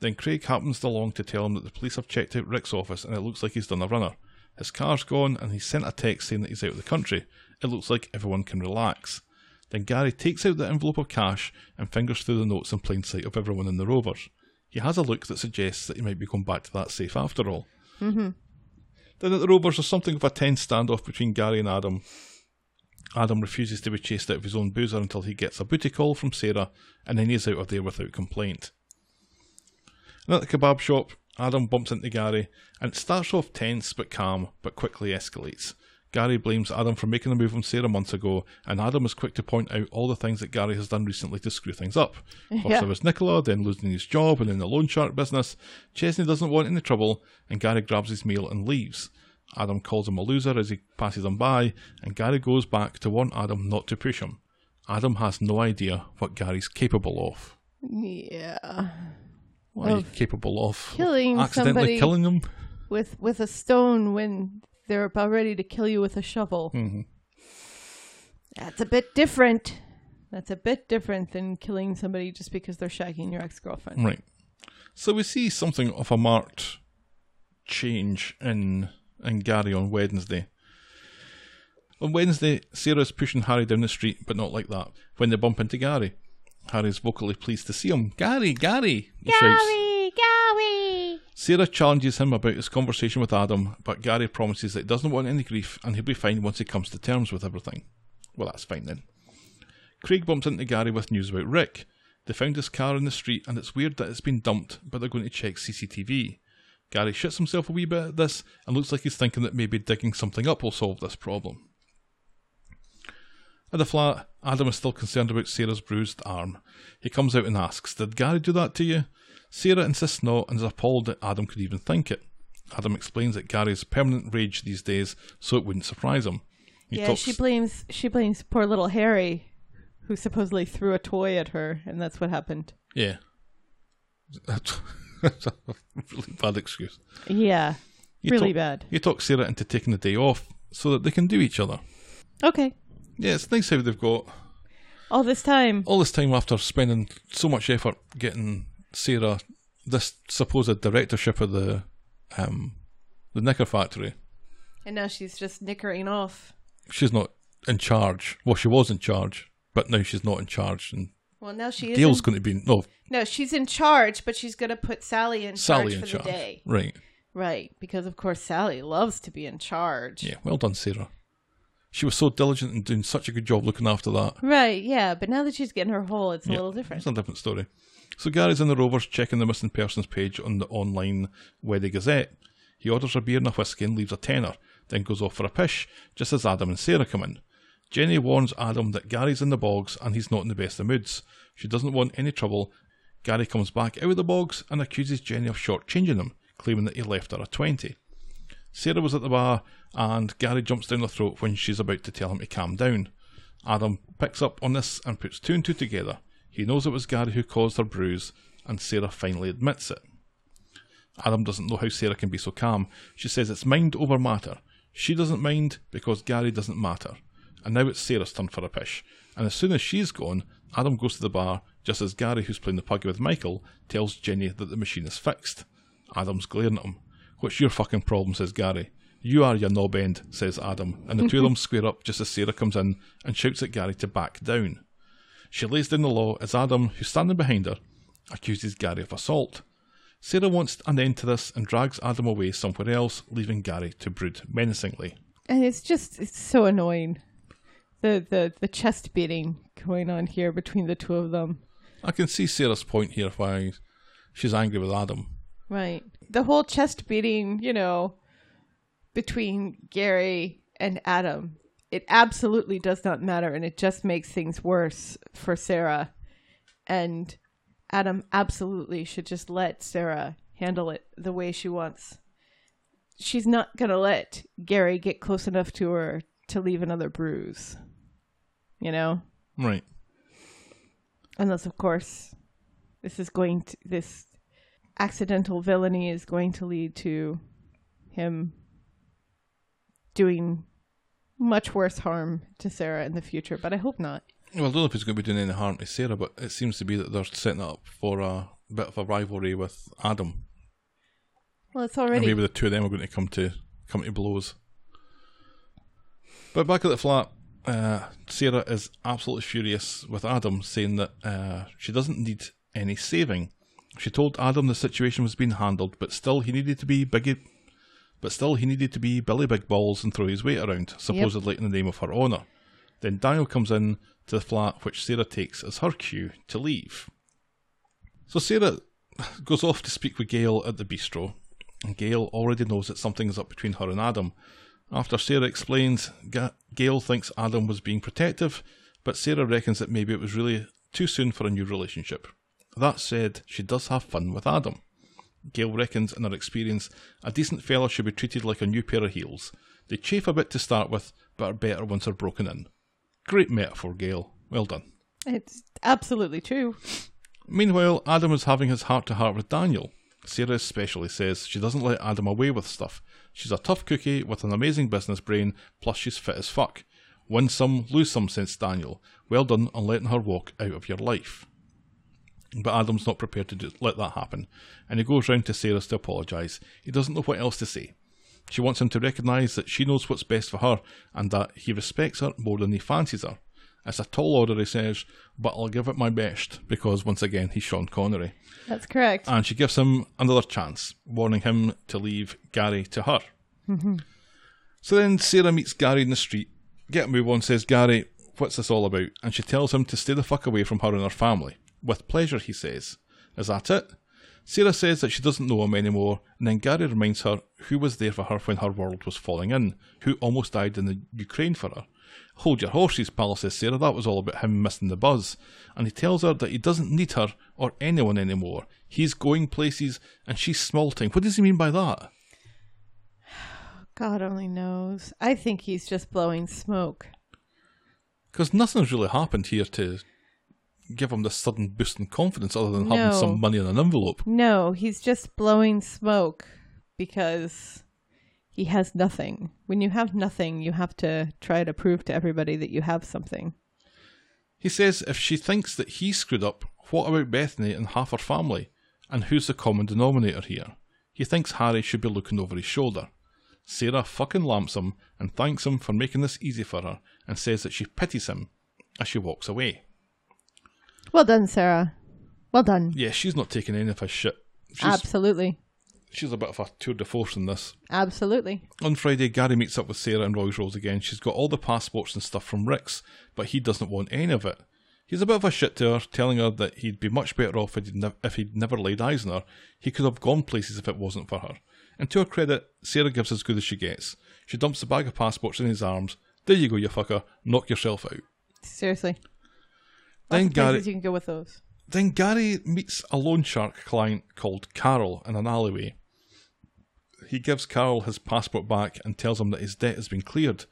Then Craig happens along to tell him that the police have checked out Rick's office and it looks like he's done a runner. His car's gone and he's sent a text saying that he's out of the country. It looks like everyone can relax. Then Gary takes out the envelope of cash and fingers through the notes in plain sight of everyone in the Rovers. He has a look that suggests that he might be going back to that safe after all. Mm-hmm. Then at the Rovers, there's something of a tense standoff between Gary and Adam. Adam refuses to be chased out of his own boozer until he gets a booty call from Sarah, and then he's out of there without complaint. And at the kebab shop, Adam bumps into Gary, and it starts off tense but calm, but quickly escalates. Gary blames Adam for making the move on Sarah months ago, and Adam is quick to point out all the things that Gary has done recently to screw things up. First Yeah. it was Nicola, then losing his job, and then the loan shark business. Chesney doesn't want any trouble, and Gary grabs his meal and leaves. Adam calls him a loser as he passes him by, and Gary goes back to warn Adam not to push him. Adam has no idea what Gary's capable of. Yeah. What are you capable of? killing Accidentally somebody. killing them? With with a stone when they're about ready to kill you with a shovel. hmm That's a bit different. That's a bit different than killing somebody just because they're shagging your ex girlfriend. Right. So we see something of a marked change in in Gary on Wednesday. On Wednesday, Sarah's pushing Harry down the street, but not like that. When they bump into Gary, Harry's vocally pleased to see him. Gary, Gary! He shouts. Gary! Sarah challenges him about his conversation with Adam, but Gary promises that he doesn't want any grief and he'll be fine once he comes to terms with everything. Well, that's fine then. Craig bumps into Gary with news about Rick. They found his car in the street and it's weird that it's been dumped, but they're going to check CCTV. Gary shits himself a wee bit at this and looks like he's thinking that maybe digging something up will solve this problem. At the flat, Adam is still concerned about Sarah's bruised arm. He comes out and asks, Did Gary do that to you? Sarah insists not and is appalled that Adam could even think it. Adam explains that Gary's permanent rage these days, so it wouldn't surprise him. He Yeah, talks- she blames she blames poor little Harry, who supposedly threw a toy at her, and that's what happened. Yeah. <laughs> <laughs> That's a really bad excuse. Yeah, You really talk- bad. You talk Sarah into taking the day off so that they can do each other. Okay, Yeah, it's nice how they've got all this time. all this time after spending so much effort getting Sarah this supposed directorship of the um the knicker factory. And now she's just nickering off. She's not in charge. Well, she was in charge, but now she's not in charge, and Well, now she is. Gail's in- going to be no no, she's in charge, but she's going to put Sally in Sally charge in for charge. the day. Right? Right, because of course Sally loves to be in charge. Yeah. Well done, Sarah. She was so diligent and doing such a good job looking after that. Right, yeah, but now that she's getting her hole, it's a little different. It's a different story. So Gary's in the Rovers checking the missing persons page on the online Weddy Gazette. He orders a beer and a whiskey and leaves a tenner, then goes off for a pish, just as Adam and Sarah come in. Jenny warns Adam that Gary's in the bogs and he's not in the best of moods. She doesn't want any trouble. Gary comes back out of the bogs and accuses Jenny of shortchanging him, claiming that he left her a 20. Sarah was at the bar, and Gary jumps down her throat when she's about to tell him to calm down. Adam picks up on this and puts two and two together. He knows it was Gary who caused her bruise, and Sarah finally admits it. Adam doesn't know how Sarah can be so calm. She says it's mind over matter. She doesn't mind because Gary doesn't matter. And now it's Sarah's turn for a pish. And as soon as she's gone, Adam goes to the bar, just as Gary, who's playing the puggy with Michael, tells Jenny that the machine is fixed. Adam's glaring at him. What's your fucking problem? says Gary. You are your knob end, says Adam, and the two of them <laughs> square up just as Sarah comes in and shouts at Gary to back down. She lays down the law as Adam, who's standing behind her, accuses Gary of assault. Sarah wants an end to this and drags Adam away somewhere else, leaving Gary to brood menacingly. And it's just it's so annoying. The the the chest beating going on here between the two of them. I can see Sarah's point here why she's angry with Adam. Right. The whole chest beating, you know, between Gary and Adam. It absolutely does not matter and it just makes things worse for Sarah. And Adam absolutely should just let Sarah handle it the way she wants. She's not going to let Gary get close enough to her to leave another bruise. You know? Right. Unless, of course, this is going to, this accidental villainy is going to lead to him doing much worse harm to Sarah in the future, but I hope not. Well, I don't know if he's going to be doing any harm to Sarah, but it seems to be that they're setting up for a bit of a rivalry with Adam. Well, it's And already maybe the two of them are going to come to come to blows. But back at the flat, uh, Sarah is absolutely furious with Adam, saying that uh, she doesn't need any saving. She told Adam the situation was being handled, but still he needed to be big. But still he needed to be Billy Big Balls and throw his weight around, supposedly in the name of her honour. Then Daniel comes in to the flat, which Sarah takes as her cue to leave. So Sarah <laughs> goes off to speak with Gail at the bistro, and Gail already knows that something is up between her and Adam. After Sarah explains, Gail thinks Adam was being protective, but Sarah reckons that maybe it was really too soon for a new relationship. That said, she does have fun with Adam. Gail reckons, in her experience, a decent fella should be treated like a new pair of heels. They chafe a bit to start with, but are better once they're broken in. Great metaphor, Gail. Well done. It's absolutely true. Meanwhile, Adam is having his heart to heart with Daniel. Sarah especially says she doesn't let Adam away with stuff. She's a tough cookie with an amazing business brain, plus she's fit as fuck. Win some, lose some, since Daniel. Well done on letting her walk out of your life. But Adam's not prepared to do, let that happen, and he goes round to Sarah's to apologise. He doesn't know what else to say. She wants him to recognise that she knows what's best for her and that he respects her more than he fancies her. It's a tall order, he says, but I'll give it my best because once again he's Sean Connery. That's correct. And she gives him another chance, warning him to leave Gary to her. Mm-hmm. So then Sarah meets Gary in the street. Get a move on, says Gary, what's this all about? And she tells him to stay the fuck away from her and her family. With pleasure, he says. Is that it? Sarah says that she doesn't know him anymore, and then Gary reminds her who was there for her when her world was falling in, who almost died in the Ukraine for her. Hold your horses, pal, says Sarah. That was all about him missing the buzz. And he tells her that he doesn't need her or anyone anymore. He's going places and she's small time. What does he mean by that? God only knows. I think he's just blowing smoke. Because nothing's really happened here to give him this sudden boost in confidence other than having some money in an envelope. No, he's just blowing smoke because he has nothing. When you have nothing, you have to try to prove to everybody that you have something. He says if she thinks that he screwed up, what about Bethany and half her family? And who's the common denominator here? He thinks Harry should be looking over his shoulder. Sarah fucking lamps him and thanks him for making this easy for her and says that she pities him as she walks away. Well done, Sarah. Well done. Yeah, she's not taking any of his shit. She's, Absolutely. She's a bit of a tour de force in this. Absolutely. On Friday, Gary meets up with Sarah and Roy's Rolls again. She's got all the passports and stuff from Rick's, but he doesn't want any of it. He's a bit of a shit to her, telling her that he'd be much better off if he'd, nev- if he'd never laid eyes on her. He could have gone places if it wasn't for her. And to her credit, Sarah gives as good as she gets. She dumps the bag of passports in his arms. There you go, you fucker. Knock yourself out. Seriously. Then Lots of Gary, you can go with those. then Gary meets a loan shark client called Carol in an alleyway. He gives Carol his passport back and tells him that his debt has been cleared.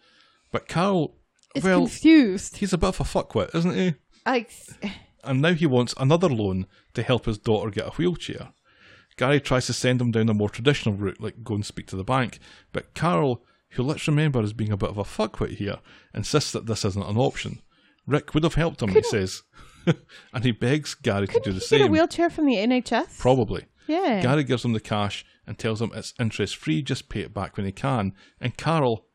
But Carol, It's well, confused. he's a bit of a fuckwit, isn't he? I, And now he wants another loan to help his daughter get a wheelchair. Gary tries to send him down a more traditional route, like go and speak to the bank, but Carol, who let's remember is being a bit of a fuckwit here, insists that this isn't an option. Rick would have helped him, he says. <laughs> and he begs Gary to do couldn't the he get a wheelchair from the NHS? Probably. yeah. Gary gives him the cash and tells him it's interest free, just pay it back when he can. And Carol,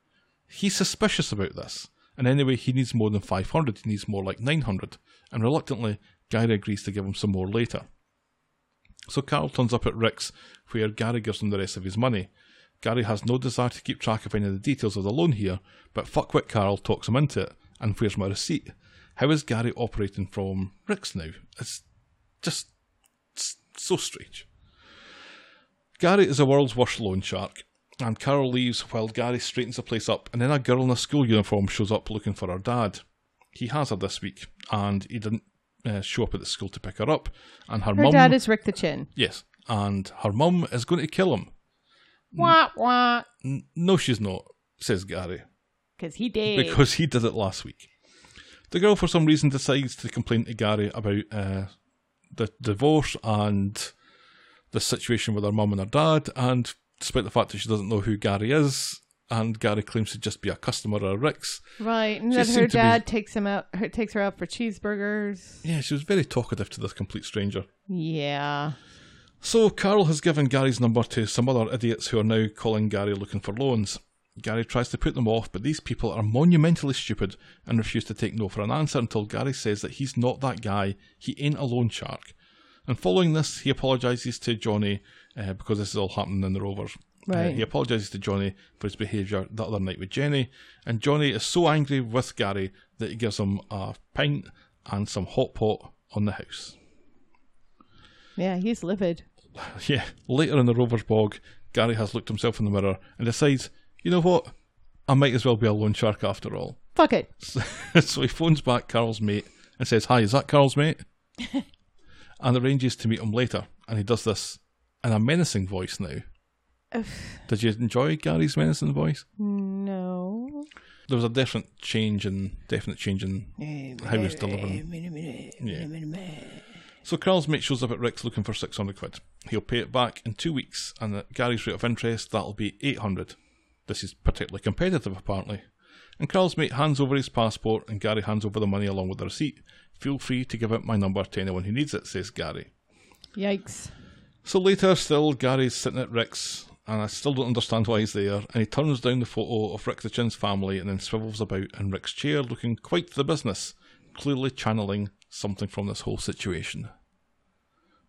he's suspicious about this. And anyway, he needs more than 500, he needs more like 900. And reluctantly, Gary agrees to give him some more later. So Carol turns up at Rick's, where Gary gives him the rest of his money. Gary has no desire to keep track of any of the details of the loan here, but fuckwit Carol talks him into it. And where's my receipt? How is Gary operating from Rick's now? It's just so strange. Gary is the world's worst loan shark, and Carol leaves while Gary straightens the place up, and then a girl in a school uniform shows up looking for her dad. He has her this week, and he didn't uh, show up at the school to pick her up, and her, Her mum. dad is Rick the Chin. yes, and her mum is going to kill him. Wah, wah. N- no, she's not, says Gary, Because he did. because he did it last week. The girl, for some reason, decides to complain to Gary about uh, the divorce and the situation with her mum and her dad, and despite the fact that she doesn't know who Gary is, and Gary claims to just be a customer at Rick's. right. And then her to be- dad takes him out her, takes her out for cheeseburgers. Yeah, she was very talkative to this complete stranger. Yeah. So Carol has given Gary's number to some other idiots who are now calling Gary looking for loans. Gary tries to put them off, but these people are monumentally stupid and refuse to take no for an answer until Gary says that he's not that guy, he ain't a loan shark. And following this, he apologises to Johnny uh, because this is all happening in the Rovers. Uh, he apologises to Johnny for his behaviour the other night with Jenny, and Johnny is so angry with Gary that he gives him a pint and some hot pot on the house. Yeah, he's livid. <laughs> Yeah, later in the Rovers bog, Gary has looked himself in the mirror and decides, you know what? I might as well be a loan shark after all. Fuck it. <laughs> so he phones back Carl's mate and says, Hi, is that Carl's mate? <laughs> and arranges to meet him later. And he does this in a menacing voice now. Did you enjoy Gary's menacing voice? No. There was a definite change in definite change in how he was delivering. Yeah. So Carl's mate shows up at Rick's looking for six hundred quid. He'll pay it back in two weeks, and at Gary's rate of interest, that'll be eight hundred. This is particularly competitive, apparently. And Carl's mate hands over his passport, and Gary hands over the money along with the receipt. Feel free to give out my number to anyone who needs it, says Gary. Yikes. So later, still, Gary's sitting at Rick's, and I still don't understand why he's there. And he turns down the photo of Rick the Chin's family and then swivels about in Rick's chair, looking quite the business, clearly channeling something from this whole situation.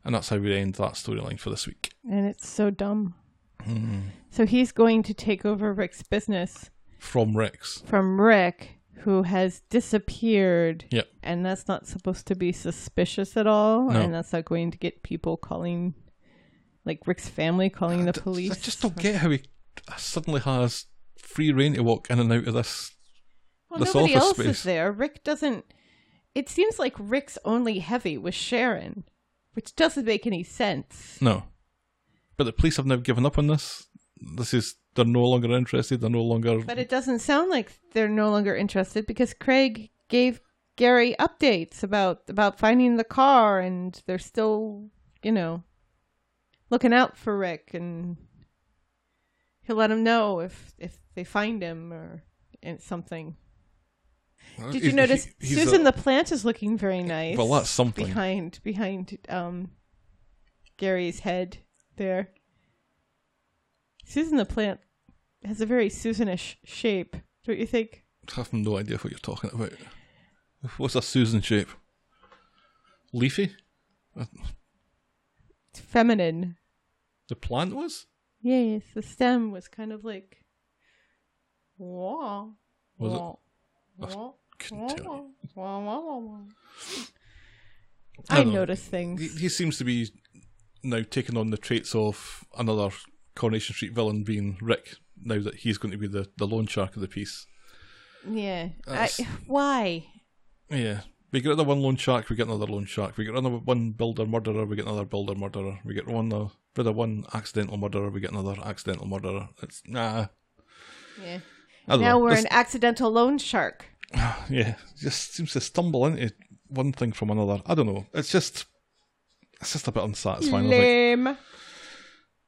And that's how we end that storyline for this week. And it's so dumb. Hmm. So he's going to take over Rick's business From Rick's. from Rick, who has disappeared. Yep. And that's not supposed to be suspicious at all. No. And that's not going to get people calling, like Rick's family calling the police. I just don't get how he suddenly has free reign to walk in and out of this. Well, this nobody office else space. is there. Rick doesn't. It seems like Rick's only heavy was Sharon, which doesn't make any sense. No. But the police have now given up on this. This is, they're no longer interested, they're no longer. But it doesn't sound like they're no longer interested because Craig gave Gary updates about about finding the car, and they're still, you know, looking out for Rick, and he'll let him know if if they find him or something. Did you notice he- Susan a- the plant is looking very nice? Well, that's something. behind behind um Gary's head there. Susan the plant has a very Susanish shape, don't you think? I have no idea what you're talking about. What's a Susan shape? Leafy? Uh, it's feminine. The plant was? Yes, the stem was kind of like wah. Was it? wah, wah, Couldn't tell you. wah, wah, wah, wah. I I notice He, things. he seems to be now taking on the traits of another Coronation Street villain being Rick, now that he's going to be the, the loan shark of the piece. Yeah. I, why? Yeah. We get rid of one loan shark, we get another loan shark. We get another one builder murderer, we get another builder murderer. We get one uh, of one accidental murderer, we get another accidental murderer. It's nah. Yeah. Now know. we're This- an accidental loan shark. <sighs> yeah, just seems to stumble into one thing from another. I don't know. It's just, it's just a bit unsatisfying. Lame.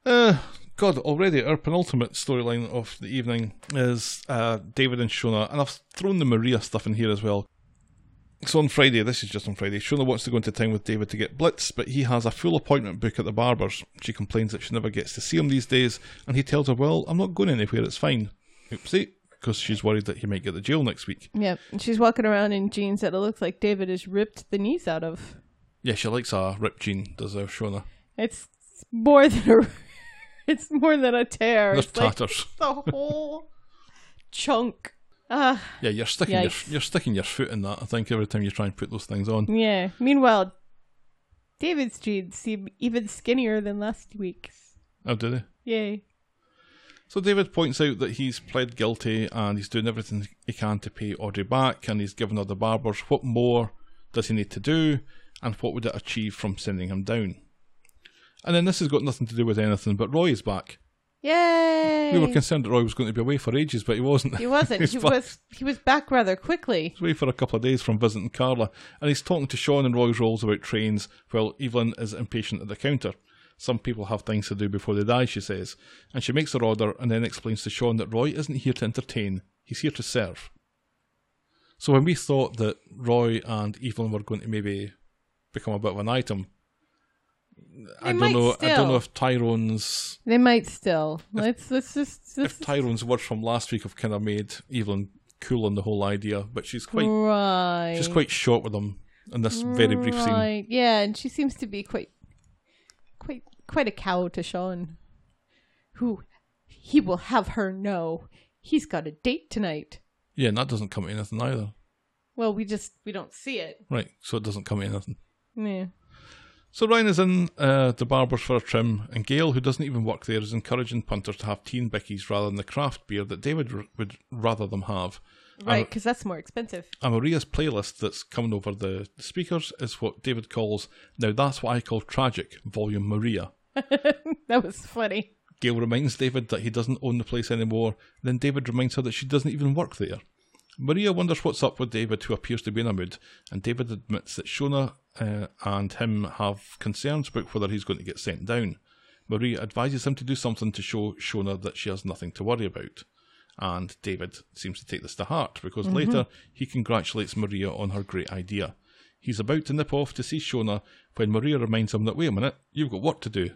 Uh, God, already our penultimate storyline of the evening is uh, David and Shona, and I've thrown the Maria stuff in here as well. So on Friday, this is just on Friday, Shona wants to go into town with David to get Blitz, but he has a full appointment book at the barber's. She complains that she never gets to see him these days, and he tells her, Well, I'm not going anywhere, it's fine. Oopsie, because she's worried that he might get the jail next week. Yep. And she's walking around in jeans that it looks like David has ripped the knees out of. Yeah, she likes a ripped jean, does uh, Shona. It's more than a. <laughs> <laughs> It's more than a tear. There's it's like tatters. <laughs> the whole chunk. Ah, Yeah, you're sticking your, you're sticking your foot in that. I think every time you try and put those things on. yeah. Meanwhile, David's jeans seem even skinnier than last week's. Oh, did he? Yay. So David points out that he's pled guilty and he's doing everything he can to pay Audrey back, and he's given her the barbers. What more does he need to do, and what would it achieve from sending him down? And then this has got nothing to do with anything, but Roy is back. Yay. We were concerned that Roy was going to be away for ages, but he wasn't. he wasn't. <laughs> He back. was. He was back rather quickly. He's away for a couple of days from visiting Carla, and he's talking to Sean and Roy's Rolls about trains, while Evelyn is impatient at the counter. Some people have things to do before they die, she says, and she makes her order and then explains to Sean that Roy isn't here to entertain, he's here to serve. So when we thought that Roy and Evelyn were going to maybe become a bit of an item, I don't might know. I don't know if Tyrone's They might still. Let's let's just let's if Tyrone's words from last week have kind of made Evelyn cool on the whole idea, but she's quite right. she's quite short with them in this very brief scene. Yeah, and she seems to be quite, quite, quite a cow to Sean. Who, he will have her know he's got a date tonight. Yeah, and that doesn't come to anything either. Well, we just we don't see it. Right, so it doesn't come to anything. Yeah. So Ryan is in uh, the barber's for a trim, and Gail, who doesn't even work there, is encouraging punters to have tea and bickies rather than the craft beer that David r- would rather them have. Right, because that's more expensive. And Maria's playlist that's coming over the speakers is what David calls, now that's what I call tragic, volume Maria. <laughs> That was funny. Gail reminds David that he doesn't own the place anymore, then David reminds her that she doesn't even work there. Maria wonders what's up with David, who appears to be in a mood, and David admits that Shona uh, and him have concerns about whether he's going to get sent down. Maria advises him to do something to show Shona that she has nothing to worry about. And David seems to take this to heart because later he congratulates Maria on her great idea. He's about to nip off to see Shona when Maria reminds him that, wait a minute, you've got work to do.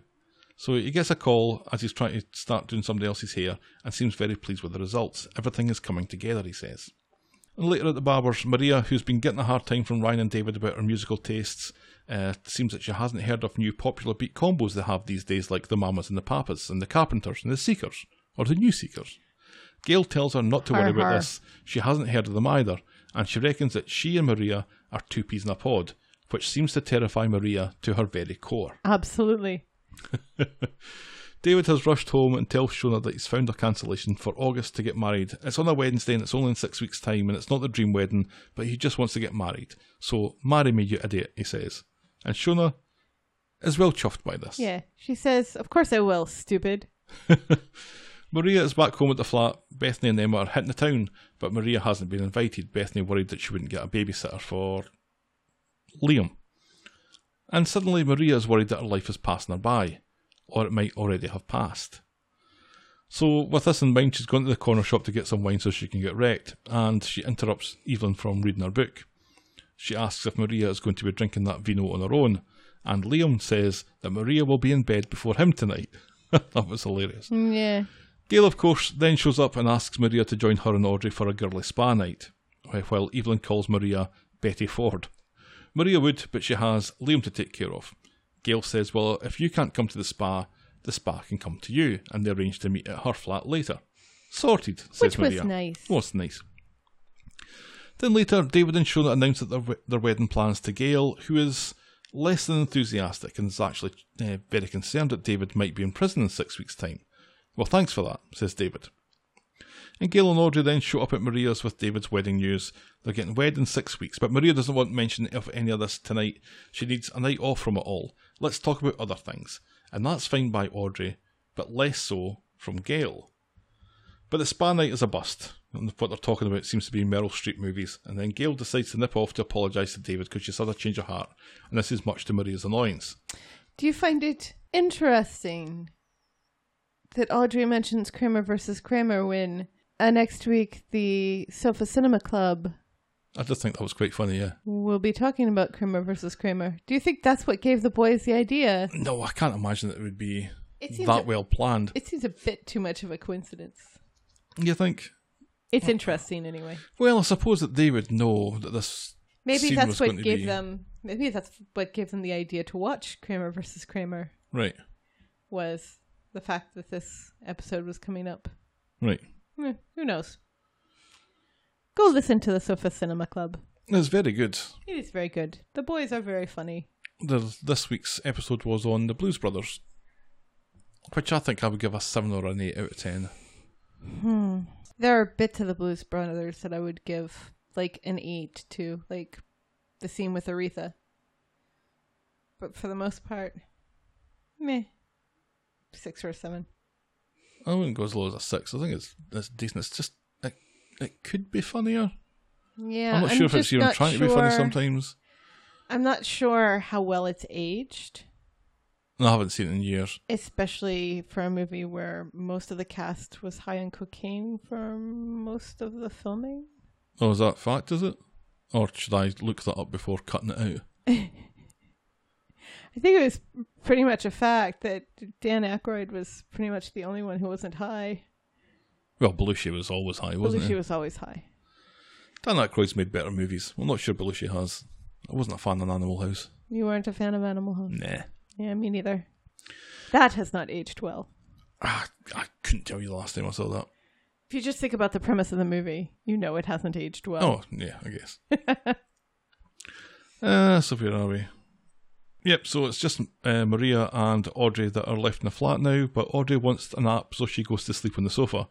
So he gets a call as he's trying to start doing somebody else's hair and seems very pleased with the results. Everything is coming together, he says. And later at the barber's, Maria, who's been getting a hard time from Ryan and David about her musical tastes, uh, seems that she hasn't heard of new popular beat combos they have these days, like the Mamas and the Papas, and the Carpenters and the Seekers, or the New Seekers. Gail tells her not to worry Har, about har. this. She hasn't heard of them either, and she reckons that she and Maria are two peas in a pod, which seems to terrify Maria to her very core. Absolutely. <laughs> David has rushed home and tells Shona that he's found a cancellation for August to get married. It's on a Wednesday and it's only in six weeks' time, and it's not the dream wedding, but he just wants to get married. So, marry me, you idiot, he says. And Shona is well chuffed by this. Yeah. She says, "Of course I will, stupid." <laughs> Maria is back home at the flat. Bethany and Emma are hitting the town, but Maria hasn't been invited. Bethany worried that she wouldn't get a babysitter for Liam. And suddenly Maria is worried that her life is passing her by, or it might already have passed. So, with this in mind, she's gone to the corner shop to get some wine so she can get wrecked, and she interrupts Evelyn from reading her book. She asks if Maria is going to be drinking that vino on her own, and Liam says that Maria will be in bed before him tonight. <laughs> that was hilarious. Mm, Yeah. Gail, of course, then shows up and asks Maria to join her and Audrey for a girly spa night, while Evelyn calls Maria Betty Ford. Maria would, but she has Liam to take care of. Gail says, Well, if you can't come to the spa, the spa can come to you, and they arrange to meet at her flat later. Sorted, says Which was Maria. nice. Oh, it's nice. Then later, David and Shona announce that their, their wedding plans to Gail, who is less than enthusiastic and is actually uh, very concerned that David might be in prison in six weeks' time. Well, thanks for that, says David. And Gail and Audrey then show up at Maria's with David's wedding news. They're getting wed in six weeks, but Maria doesn't want mention of any of this tonight. She needs a night off from it all. Let's talk about other things. And that's fine by Audrey, but less so from Gail. But the spa night is a bust. And what they're talking about seems to be Meryl Streep movies. And then Gail decides to nip off to apologise to David because she's had a change of heart. And this is much to Maria's annoyance. Do you find it interesting that Audrey mentions Kramer versus Kramer when uh, next week the Sofa Cinema Club I just think that was quite funny, yeah. We'll be talking about Kramer versus Kramer? Do you think that's what gave the boys the idea? No, I can't imagine that it would be It that a- well planned. It seems a bit too much of a coincidence. You think? It's interesting anyway. Well, I suppose that they would know that this. Maybe that's was what gave be- them. Maybe that's what gave them the idea to watch Kramer versus Kramer Right, was the fact that this episode was coming up. right. Eh, who knows? Go listen to the Sofa Cinema Club. It's very good. It is very good. The boys are very funny. There's, this week's episode was on the Blues Brothers, which I think I would give a 7 or an 8 out of 10. Hmm. There are bits of the Blues Brothers that I would give like an eight to, like the scene with Aretha. But for the most part, meh, six or a seven. I wouldn't go as low as a 6. I think it's, it's decent. It's just. It, could be funnier. Yeah, I'm not sure if it's even trying to be funny sometimes. I'm not sure how well it's aged, No, I haven't seen it in years. especially for a movie where most of the cast was high on cocaine for most of the filming. Oh, is that fact, is it? Or should I look that up before cutting it out? <laughs> I think it was pretty much a fact that Dan Aykroyd was pretty much the only one who wasn't high. Well, Belushi was always high, wasn't it? Belushi he? was always high. Dan Aykroyd's made better movies. I'm not sure Belushi has. I wasn't a fan of Animal House. You weren't a fan of Animal House. Nah. Yeah, me neither. That has not aged well. Ah, I couldn't tell you the last time I saw that. If you just think about the premise of the movie, you know it hasn't aged well. Oh, yeah, I guess. <laughs> uh, so where are we? Yep, so it's just uh, Maria and Audrey that are left in the flat now, but Audrey wants a nap, so she goes to sleep on the sofa.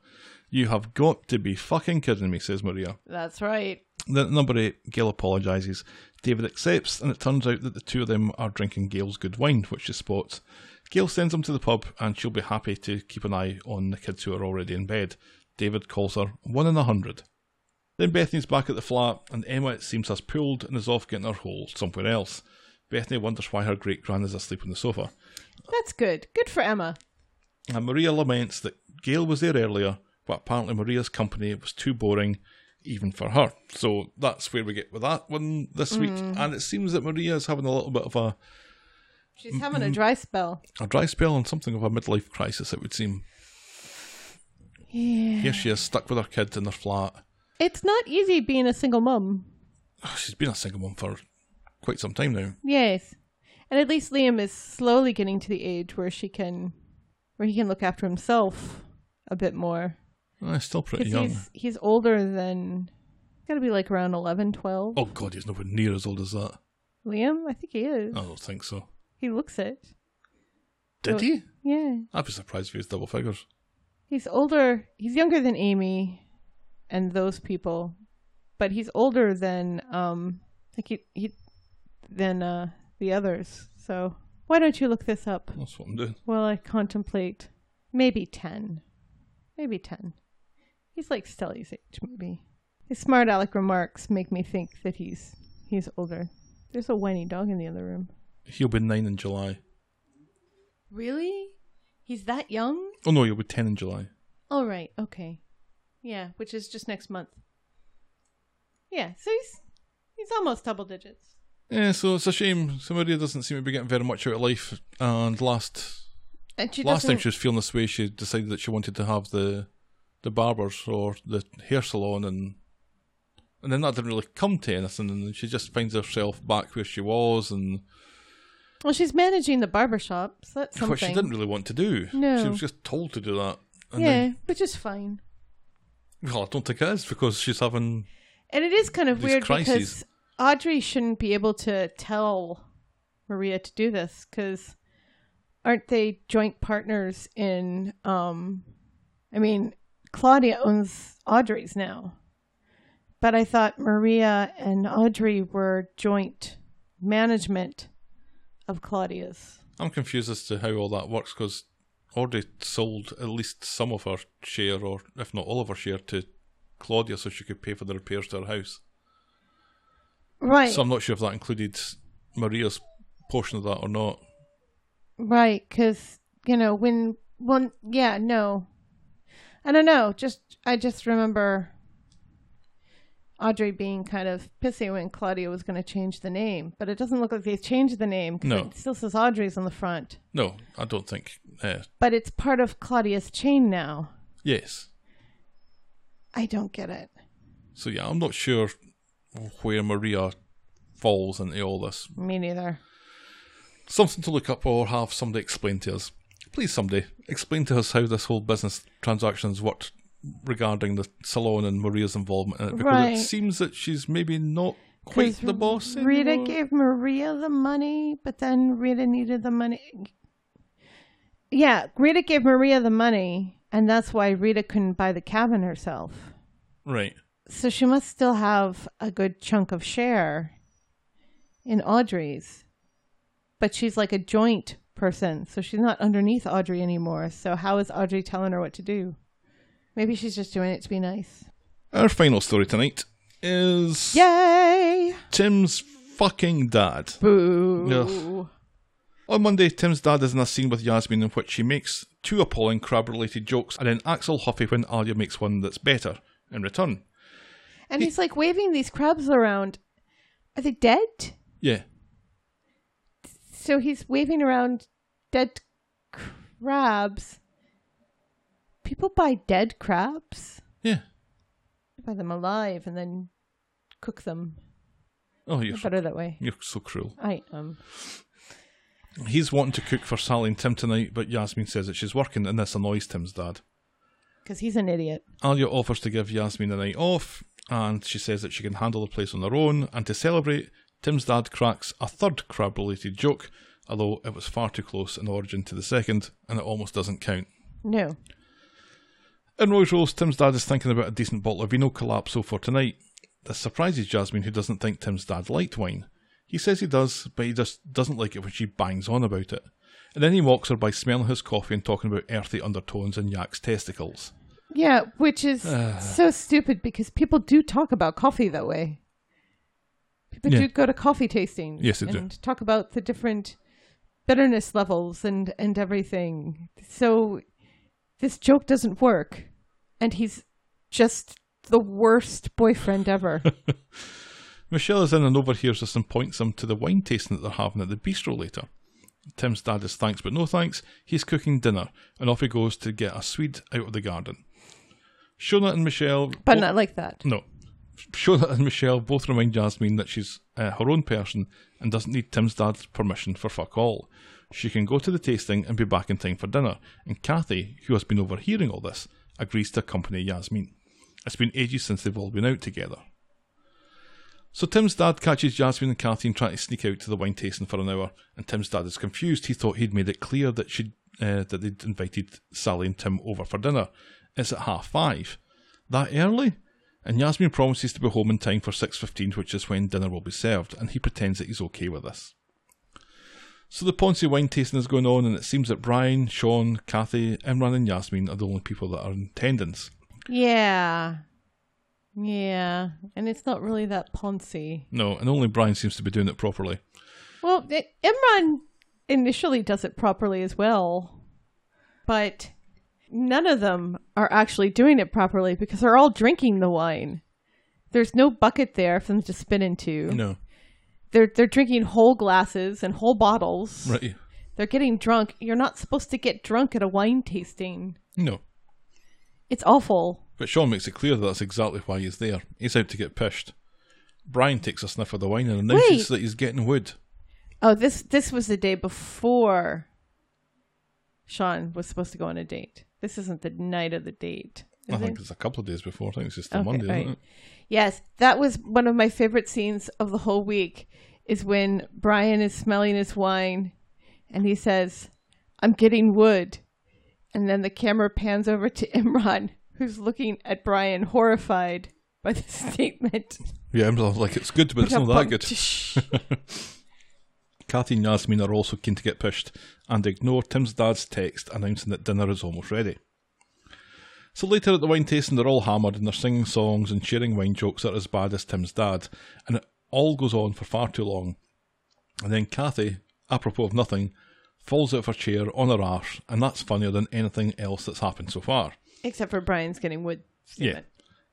You have got to be fucking kidding me, says Maria. That's right. Then number eight, Gail apologises. David accepts, and it turns out that the two of them are drinking Gail's good wine, which she spots. Gail sends them to the pub, and she'll be happy to keep an eye on the kids who are already in bed. David calls her one in a hundred. Then Bethany's back at the flat, and Emma, it seems, has pulled and is off getting her hole somewhere else. Bethany wonders why her great grand is asleep on the sofa. That's good. Good for Emma. And Maria laments that Gail was there earlier, but apparently Maria's company was too boring even for her. So that's where we get with that one this week. Mm. And it seems that Maria is having a little bit of a, She's having a dry spell. a dry spell and something of a midlife crisis, it would seem. Yeah. Here she is, stuck with her kid in her flat. It's not easy being a single mum. Oh, she's been a single mum for quite some time now. Yes. And at least Liam is slowly getting to the age where she can where he can look after himself a bit more. Oh, he's still pretty young. he's he's older than got to be like around 11, 12. Oh god, he's nowhere near as old as that. Liam, I think he is. I don't think so. He looks it. Did Oh. he? Yeah. I'd be surprised if he was double figures. He's older. He's younger than Amy and those people, but he's older than um like he, he than uh the others. So why don't you look this up That's what I'm doing. while I contemplate? Maybe ten, maybe ten. He's like Stelly's age, maybe. His smart aleck remarks make me think that he's he's older. There's a whiny dog in the other room. He'll be nine in July. Really? He's that young? Oh no, he'll be ten in July. All right. okay. Yeah, which is just next month. Yeah, so he's he's almost double digits. Yeah, so it's a shame. So Maria doesn't seem to be getting very much out of life. And last And she last time she was feeling this way, she decided that she wanted to have the the barbers or the hair salon, and and then that didn't really come to anything. And she just finds herself back where she was, and Well she's managing the barber shop, so that's something. what she didn't really want to do. No. she was just told to do that. And yeah, then, which is fine. well, I don't think it is because she's having And it is kind of weird crises. because Audrey shouldn't be able to tell Maria to do this because aren't they joint partners in um I mean Claudia owns Audrey's now. But I thought Maria and Audrey were joint management of Claudia's. I'm confused as to how all that works because Audrey sold at least some of her share, or if not all of her share, to Claudia so she could pay for the repairs to her house. Right. So I'm not sure if that included Maria's portion of that or not. Right, because you know when one, yeah, no, I don't know. Just I just remember Audrey being kind of pissy when Claudia was going to change the name, but it doesn't look like they've changed the name. 'cause No. it still says Audrey's on the front, No, I don't think. Uh, but it's part of Claudia's chain now. yes. I don't get it. So yeah, I'm not sure where Maria falls into all this. Me neither. Something to look up or have somebody explain to us. Please, somebody explain to us how this whole business transactions worked regarding the salon and Maria's involvement in it, because Right. it seems that she's maybe not quite the boss. Rita gave Maria the money, but then Rita needed the money. Yeah, Rita gave Maria the money, and that's why Rita couldn't buy the cabin herself. right. So she must still have a good chunk of share in Audrey's. But she's like a joint person, so she's not underneath Audrey anymore. So how is Audrey telling her what to do? Maybe she's just doing it to be nice. Our final story tonight is Yay! Tim's fucking dad. Boo! On Monday, Tim's dad is in a scene with Yasmin in which she makes two appalling crab related jokes and then Axel huffy when Alya makes one that's better in return. And he's like waving these crabs around. Are they dead? Yeah. So he's waving around dead crabs. People buy dead crabs, Yeah. buy them alive, and then cook them. Oh, you're, Better that way. you're so cruel. I um. He's wanting to cook for Sally and Tim tonight, but Yasmin says that she's working, and this annoys Tim's dad. Because he's an idiot. Alya offers to give Yasmin the night off, and she says that she can handle the place on her own. And to celebrate, Tim's dad cracks a third crab related joke, although it was far too close in origin to the second, and it almost doesn't count. No. In Roy's Rolls, Tim's dad is thinking about a decent bottle of Vino Collapso for tonight. This surprises Jasmine, who doesn't think Tim's dad liked wine. He says he does, but he just doesn't like it when she bangs on about it. And then he mocks her by smelling his coffee and talking about earthy undertones and Yak's testicles. Yeah, which is <sighs> ah. so stupid because people do talk about coffee that way. People Yeah. do go to coffee tasting. Yes, they do. and talk about the different bitterness levels and and everything. So this joke doesn't work, and he's just the worst boyfriend ever. <laughs> Michelle is in and overhears this and points him to the wine tasting that they're having at the bistro later. Tim's dad is thanks but no thanks. He's cooking dinner, and off he goes to get a Swede out of the garden. Shona and Michelle. but not like that. No. Shona and Michelle both remind Jasmine that she's uh, her own person and doesn't need Tim's dad's permission for fuck all. She can go to the tasting and be back in time for dinner, and Kathy, who has been overhearing all this, agrees to accompany Yasmin. It's been ages since they've all been out together. So Tim's dad catches Jasmine and Kathy and trying to sneak out to the wine tasting for an hour, and Tim's dad is confused. He thought he'd made it clear that she'd uh, that they'd invited Sally and Tim over for dinner. It's at half five. That early? And Yasmin promises to be home in time for 6.15, which is when dinner will be served, and he pretends that he's okay with this. So the Ponce wine tasting is going on, and it seems that Brian, Sean, Kathy, Imran and Yasmin are the only people that are in attendance. Yeah, yeah, and it's not really that poncy. No, and only Brian seems to be doing it properly. Well, Imran initially does it properly as well, but none of them are actually doing it properly because they're all drinking the wine. There's no bucket there for them to spin into. No. They're they're drinking whole glasses and whole bottles. Right. They're getting drunk. You're not supposed to get drunk at a wine tasting. No. It's awful. But Sean makes it clear that that's exactly why he's there. He's out to get pished. Brian takes a sniff of the wine and announces Wait. that he's getting wood. Oh, this this was the day before Sean was supposed to go on a date. This isn't the night of the date. I think it? it's a couple of days before. I think it's just the Okay, Monday, right. isn't it? Yes, that was one of my favorite scenes of the whole week. Is when Brian is smelling his wine, and he says, "I'm getting wood," and then the camera pans over to <laughs> Imran, who's looking at Brian, horrified by the <laughs> statement. Yeah, I'm like, it's good, but it's not that good. <laughs> Kathy and Yasmin are also keen to get pushed and ignore Tim's dad's text announcing that dinner is almost ready. So later at the wine tasting, they're all hammered and they're singing songs and sharing wine jokes that are as bad as Tim's dad, and it all goes on for far too long. And then Kathy, apropos of nothing, falls out of her chair on her arse, and that's funnier than anything else that's happened so far. Except for Brian's getting wood. Yeah.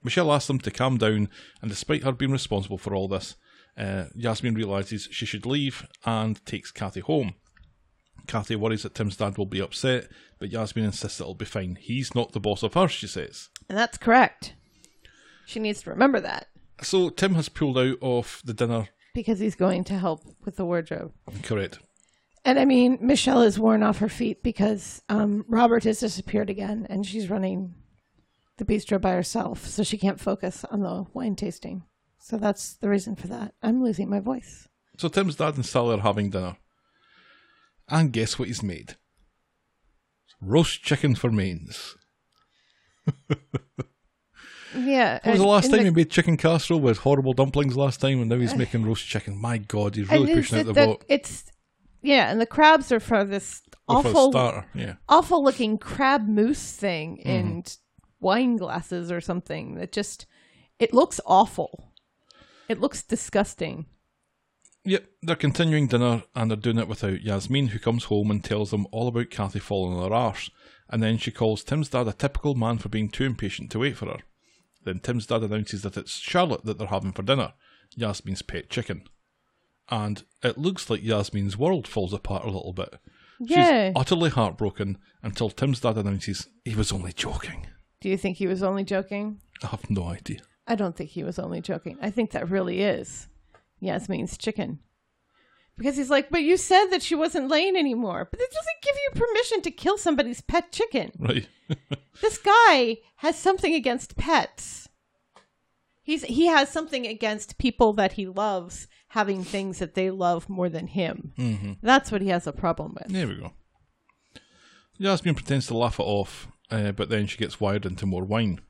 Michelle asks them to calm down, and despite her being responsible for all this, uh, Yasmin realises she should leave and takes Kathy home. Kathy worries that Tim's dad will be upset, but Yasmin insists it'll be fine. He's not the boss of her, she says. And that's correct. She needs to remember that So Tim has pulled out of the dinner. because he's going to help with the wardrobe. Correct. And I mean, Michelle is worn off her feet because um, Robert has disappeared again and she's running the bistro by herself, so she can't focus on the wine tasting. So that's the reason for that. I'm losing my voice. So Tim's dad and Sally are having dinner. And guess what he's made? Roast chicken for mains. <laughs> Yeah. When was the last time the- he made chicken casserole with horrible dumplings last time, and now he's making roast chicken? My God, he's really pushing out the the- boat. It's yeah, and the crabs are for this Well, for a awful, starter, yeah. awful looking crab mousse thing Mm-hmm. in wine glasses or something that just it looks awful. It looks disgusting. Yep, they're continuing dinner and they're doing it without Yasmin, who comes home and tells them all about Kathy falling on her arse. And then she calls Tim's dad a typical man for being too impatient to wait for her. Then Tim's dad announces that it's Charlotte that they're having for dinner, Yasmin's pet chicken. and it looks like Yasmin's world falls apart a little bit. Yeah. She's utterly heartbroken until Tim's dad announces he was only joking. Do you think he was only joking? I have no idea. I don't think he was only joking. I think that really is Yasmin's chicken. Because he's like, but you said that she wasn't laying anymore. But it doesn't give you permission to kill somebody's pet chicken. Right. <laughs> This guy has something against pets. He's he has something against people that he loves having things that they love more than him. Mm-hmm. That's what he has a problem with. There we go. Yasmin pretends to laugh it off, uh, but then she gets wired into more wine.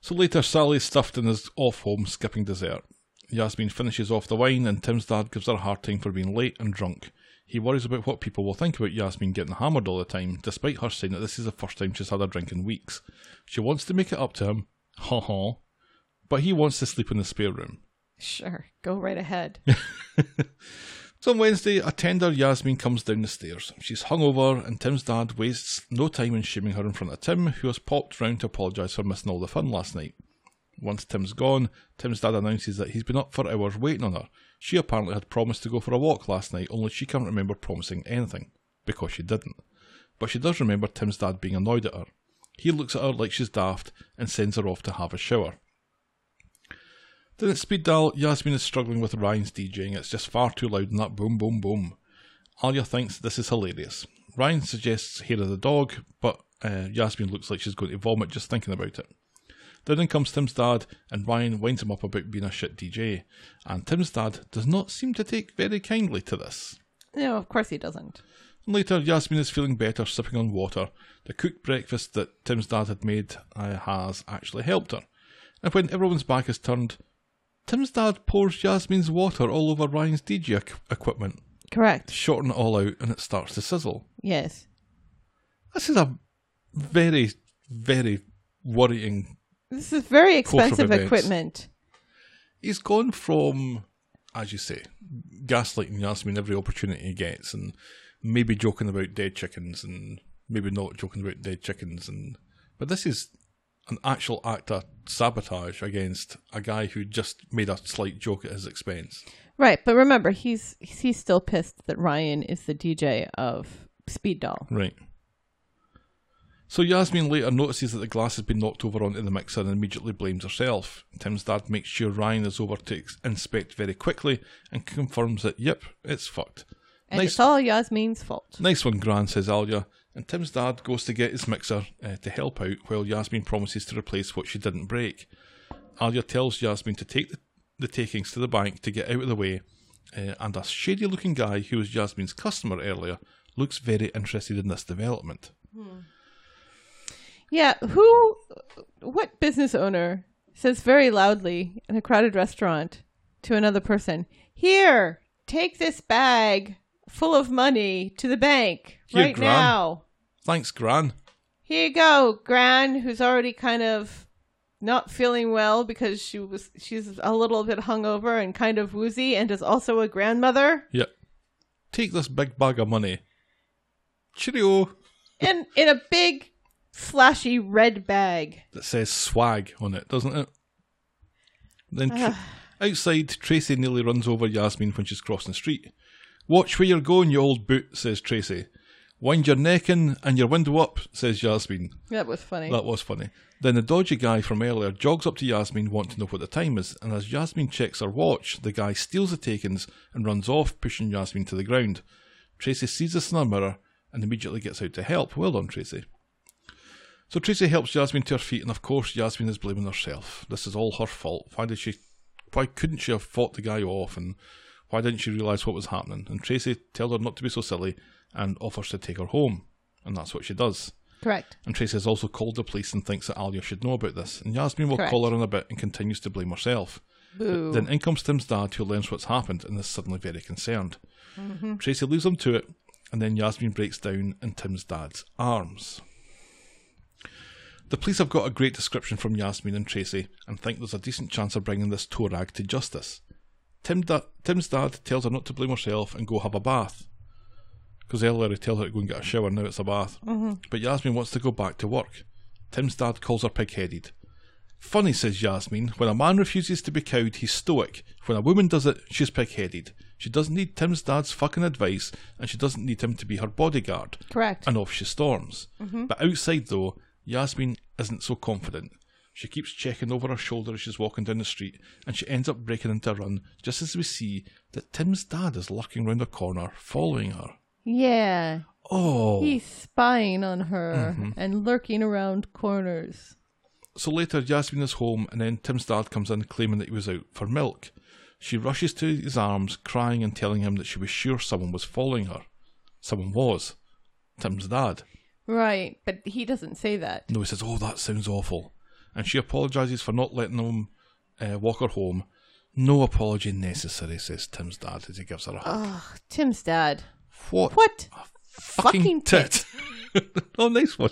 So later, Sally's stuffed and is off home, skipping dessert. Yasmin finishes off the wine, and Tim's dad gives her a hard time for being late and drunk. He worries about what people will think about Yasmin getting hammered all the time, despite her saying that this is the first time she's had a drink in weeks. She wants to make it up to him, ha ha, but he wants to sleep in the spare room. Sure, go right ahead. <laughs> So on Wednesday, a tender Yasmin comes down the stairs. She's hungover, and Tim's dad wastes no time in shaming her in front of Tim, who has popped round to apologise for missing all the fun last night. Once Tim's gone, Tim's dad announces that he's been up for hours waiting on her. She apparently had promised to go for a walk last night, only she can't remember promising anything, because she didn't. But she does remember Tim's dad being annoyed at her. He looks at her like she's daft and sends her off to have a shower. Then at Speed Daal, Yasmin is struggling with Ryan's DJing. It's just far too loud and that boom, boom, boom. Alya thinks this is hilarious. Ryan suggests hair of the dog, but uh, Yasmin looks like she's going to vomit just thinking about it. Then in comes Tim's dad, and Ryan winds him up about being a shit DJ. And Tim's dad does not seem to take very kindly to this. No, of course he doesn't. Later, Yasmin is feeling better, sipping on water. The cooked breakfast that Tim's dad had made uh, has actually helped her. And when everyone's back is turned, Tim's dad pours Jasmine's water all over Ryan's DJ equ- equipment, Correct. shorten it all out, and it starts to sizzle. Yes. This is a very, very worrying. This is very expensive equipment. He's gone from, as you say, gaslighting Yasmin every opportunity he gets, and maybe joking about dead chickens, and maybe not joking about dead chickens, and but this is an actual act of sabotage against a guy who just made a slight joke at his expense. Right, but remember, he's he's still pissed that Ryan is the DJ of Speed Daal. Right. So Yasmin later notices that the glass has been knocked over onto the mixer and immediately blames herself. Tim's dad makes sure Ryan is over to inspect very quickly and confirms that, yep, it's fucked. And Nice- it's all Yasmin's fault. Nice one, Gran, says Alya. And Tim's dad goes to get his mixer uh, to help out while Yasmin promises to replace what she didn't break. Alya tells Yasmin to take the, the takings to the bank to get out of the way, uh, and a shady looking guy who was Yasmin's customer earlier looks very interested in this development. Yeah, who, what business owner says very loudly in a crowded restaurant to another person, Here, take this bag full of money to the bank Here, right Gran." now. Thanks, Gran. Here you go, Gran, who's already kind of not feeling well because she was she's a little bit hungover and kind of woozy and is also a grandmother. Yep. Take this big bag of money. Cheerio. in in a big flashy red bag. That says swag on it, doesn't it? Then tr- <sighs> outside, Tracy nearly runs over Yasmin when she's crossing the street. Watch where you're going, you old boot, says Tracy. Wind your neck in and your window up, says Yasmin. That was funny. That was funny. Then the dodgy guy from earlier jogs up to Yasmin wanting to know what the time is, and as Yasmin checks her watch, the guy steals the takings and runs off, pushing Yasmin to the ground. Tracy sees this in her mirror and immediately gets out to help. Well done, Tracy. So Tracy helps Yasmin to her feet, and of course Yasmin is blaming herself. This is all her fault. Why did she? Why couldn't she have fought the guy off, and why didn't she realise what was happening? And Tracy tells her not to be so silly, and offers to take her home, and that's what she does. Correct. And Tracy has also called the police and thinks that Alya should know about this. And Yasmin will Correct. call her in a bit and continues to blame herself. Boo. Then in comes Tim's dad, who learns what's happened and is suddenly very concerned. Mm-hmm. Tracy leaves him to it, and then Yasmin breaks down in Tim's dad's arms. The police have got a great description from Yasmin and Tracy and think there's a decent chance of bringing this Torag to justice. Tim da- Tim's dad tells her not to blame herself and go have a bath. Because earlier he tells her to go and get a shower, now it's a bath. Mm-hmm. But Yasmin wants to go back to work. Tim's dad calls her pig headed. Funny, says Yasmin. When a man refuses to be cowed, he's stoic. When a woman does it, she's pig headed. She doesn't need Tim's dad's fucking advice, and she doesn't need him to be her bodyguard. Correct. And off she storms. Mm-hmm. But outside, though, Yasmin isn't so confident. She keeps checking over her shoulder as she's walking down the street, and she ends up breaking into a run just as we see that Tim's dad is lurking round the corner, following her. Yeah. Oh. He's spying on her Mm-hmm. and lurking around corners. So later, Yasmin is home, and then Tim's dad comes in claiming that he was out for milk. She rushes to his arms, crying and telling him that she was sure someone was following her. Someone was. Tim's dad. Right, but he doesn't say that. No, he says, Oh, that sounds awful. And she apologises for not letting them uh, walk her home. No apology necessary, says Tim's dad as he gives her a hug. Ugh, Tim's dad. what? What? Fucking, fucking tit. <laughs> oh, nice one.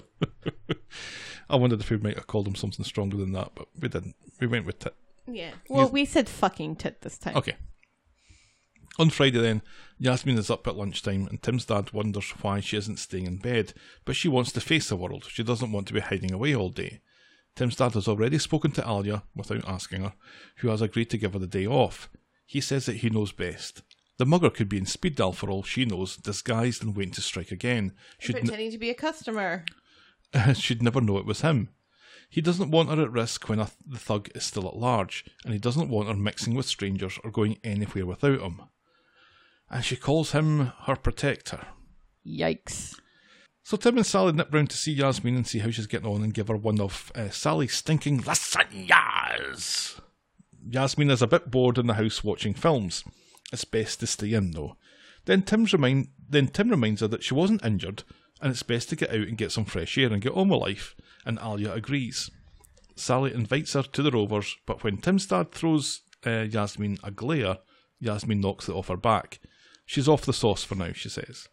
<laughs> I wondered if we might have called him something stronger than that, but we didn't. We went with tit. Yeah. Well, we said fucking tit this time. Okay. On Friday, then, Yasmin is up at lunchtime, and Tim's dad wonders why she isn't staying in bed, but she wants to face the world. She doesn't want to be hiding away all day. Tim's dad has already spoken to Alya, without asking her, who has agreed to give her the day off. He says that he knows best. The mugger could be in Speed Daal for all she knows, disguised and waiting to strike again. She'd, n- Pretending to be a customer. <laughs> she'd never know it was him. He doesn't want her at risk when a, the thug is still at large, and he doesn't want her mixing with strangers or going anywhere without him. And she calls him her protector. Yikes. So Tim and Sally nip round to see Yasmin and see how she's getting on and give her one of uh, Sally's stinking lasagnas. Yasmin is a bit bored in the house watching films. It's best to stay in though. Then Tim's remind then Tim reminds her that she wasn't injured and it's best to get out and get some fresh air and get on with life, and Alya agrees. Sally invites her to the Rovers, but when Tim's dad throws uh, Yasmin a glare, Yasmin knocks it off her back. She's off the sauce for now, she says.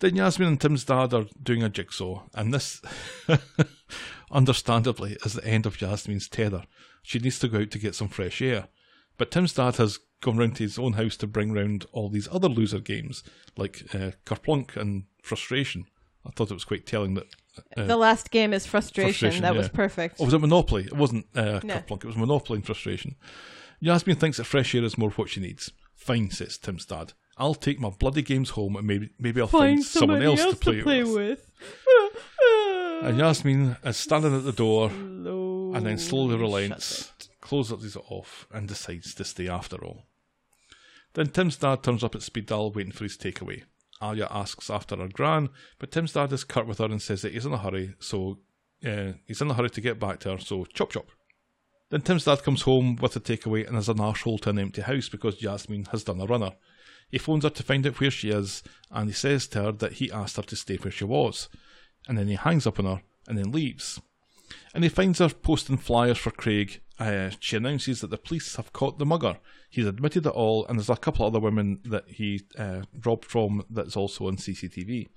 Then Yasmin and Tim's dad are doing a jigsaw, and this, <laughs> understandably, is the end of Yasmin's tether. She needs to go out to get some fresh air. But Tim's dad has gone round to his own house to bring round all these other loser games, like uh, Kerplunk and Frustration. I thought it was quite telling that. Uh, the last game is frustration. frustration, that was perfect. Oh, was it Monopoly? It wasn't uh, No. Kerplunk, it was Monopoly and Frustration. Yasmin thinks that fresh air is more what she needs. Fine, says Tim's dad. I'll take my bloody games home and maybe maybe I'll find, someone else, to play, with. with. And Yasmin is standing at the door and then slowly relents, closes it off, and decides to stay after all. Then Tim's dad turns up at Speed Daal waiting for his takeaway. Alya asks after her gran, but Tim's dad is curt with her and says that he's in a hurry, so uh, he's in a hurry to get back to her, so chop chop. Then Tim's dad comes home with the takeaway and is an arsehole to an empty house because Yasmin has done a runner. He phones her to find out where she is, and he says to her that he asked her to stay where she was. And then he hangs up on her and then leaves. And he finds her posting flyers for Craig. Uh, she announces that the police have caught the mugger. He's admitted it all, and there's a couple of other women that he uh, robbed from that's also on CCTV.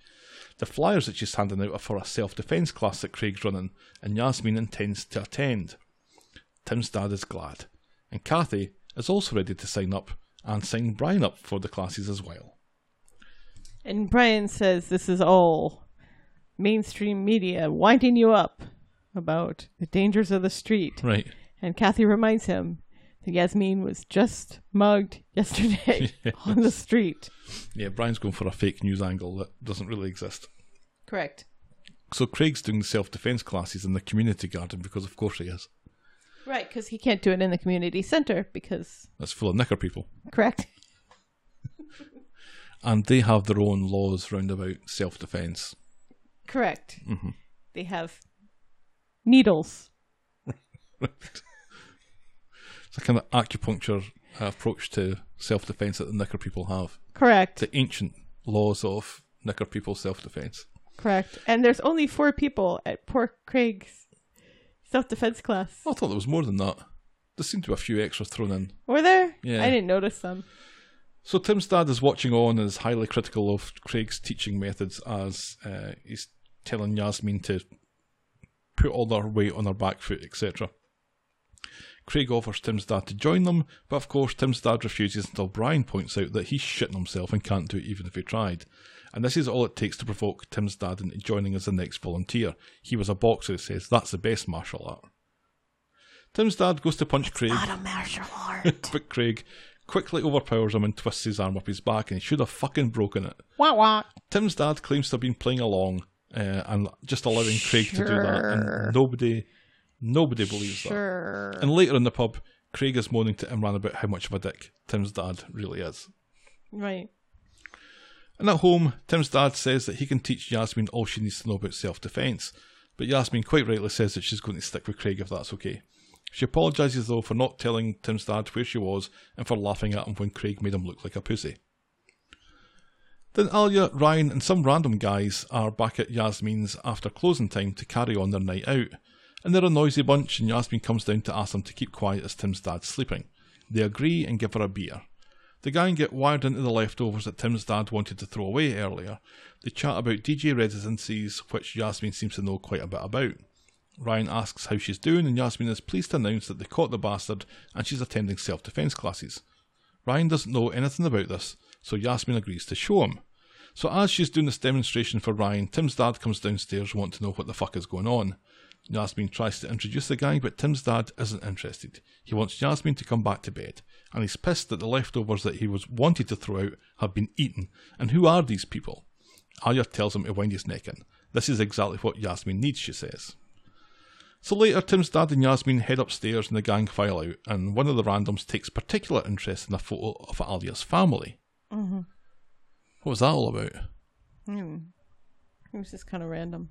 The flyers that she's handing out are for a self defence class that Craig's running, and Yasmin intends to attend. Tim's dad is glad, and Kathy is also ready to sign up and sign Brian up for the classes as well. And Brian says this is all mainstream media winding you up about the dangers of the street. Right. And Kathy reminds him that Yasmin was just mugged <laughs> yesterday <laughs> on the street. Yeah, Brian's going for a fake news angle that doesn't really exist. Correct. So Craig's doing the self defence classes in the community garden because, of course, he is. Right, because he can't do it in the community center because. That's full of knicker people. Correct. <laughs> And they have their own laws round about self defence. Correct. Mm-hmm. They have needles. It's a kind of acupuncture approach to self defence that the knicker people have. Correct. The ancient laws of knicker people self defence. Correct. And there's only four people at poor Craig's self defense class. I thought there was more than that. There seemed to be a few extras thrown in. Were there? Yeah. I didn't notice them. So Tim's dad is watching on and is highly critical of Craig's teaching methods as uh, he's telling Yasmin to put all their weight on her back foot, etc. Craig offers Tim's dad to join them, but of course Tim's dad refuses until Brian points out that he's shitting himself and can't do it even if he tried. And this is all it takes to provoke Tim's dad into joining as the next volunteer. He was a boxer, he says. That's the best martial art. Tim's dad goes to punch Craig, Not a martial art. <laughs> but Craig quickly overpowers him and twists his arm up his back, and he should have fucking broken it. wah wah. Tim's dad claims to have been playing along uh, and just allowing Craig to do that, and nobody, nobody believes that. And later in the pub, Craig is moaning to Imran about how much of a dick Tim's dad really is. Right. And at home, Tim's dad says that he can teach Yasmin all she needs to know about self defence, but Yasmin quite rightly says that she's going to stick with Craig if that's okay. She apologises though for not telling Tim's dad where she was and for laughing at him when Craig made him look like a pussy. Then Alya, Ryan, and some random guys are back at Yasmin's after closing time to carry on their night out. And they're a noisy bunch, and Yasmin comes down to ask them to keep quiet as Tim's dad's sleeping. They agree and give her a beer. The gang get wired into the leftovers that Tim's dad wanted to throw away earlier. They chat about DJ residencies, which Yasmin seems to know quite a bit about. Ryan asks how she's doing, and Yasmin is pleased to announce that they caught the bastard and she's attending self defence classes. Ryan doesn't know anything about this, so Yasmin agrees to show him. So as she's doing this demonstration for Ryan, Tim's dad comes downstairs wanting to know what the fuck is going on. Yasmin tries to introduce the gang, but Tim's dad isn't interested. He wants Yasmin to come back to bed, and he's pissed that the leftovers that he was wanted to throw out have been eaten. And who are these people? Alya tells him to wind his neck in. This is exactly what Yasmin needs, she says. So later, Tim's dad and Yasmin head upstairs and the gang file out, and one of the randoms takes particular interest in a photo of Alya's family. Mm-hmm. What was that all about? Hmm. It was just kind of random.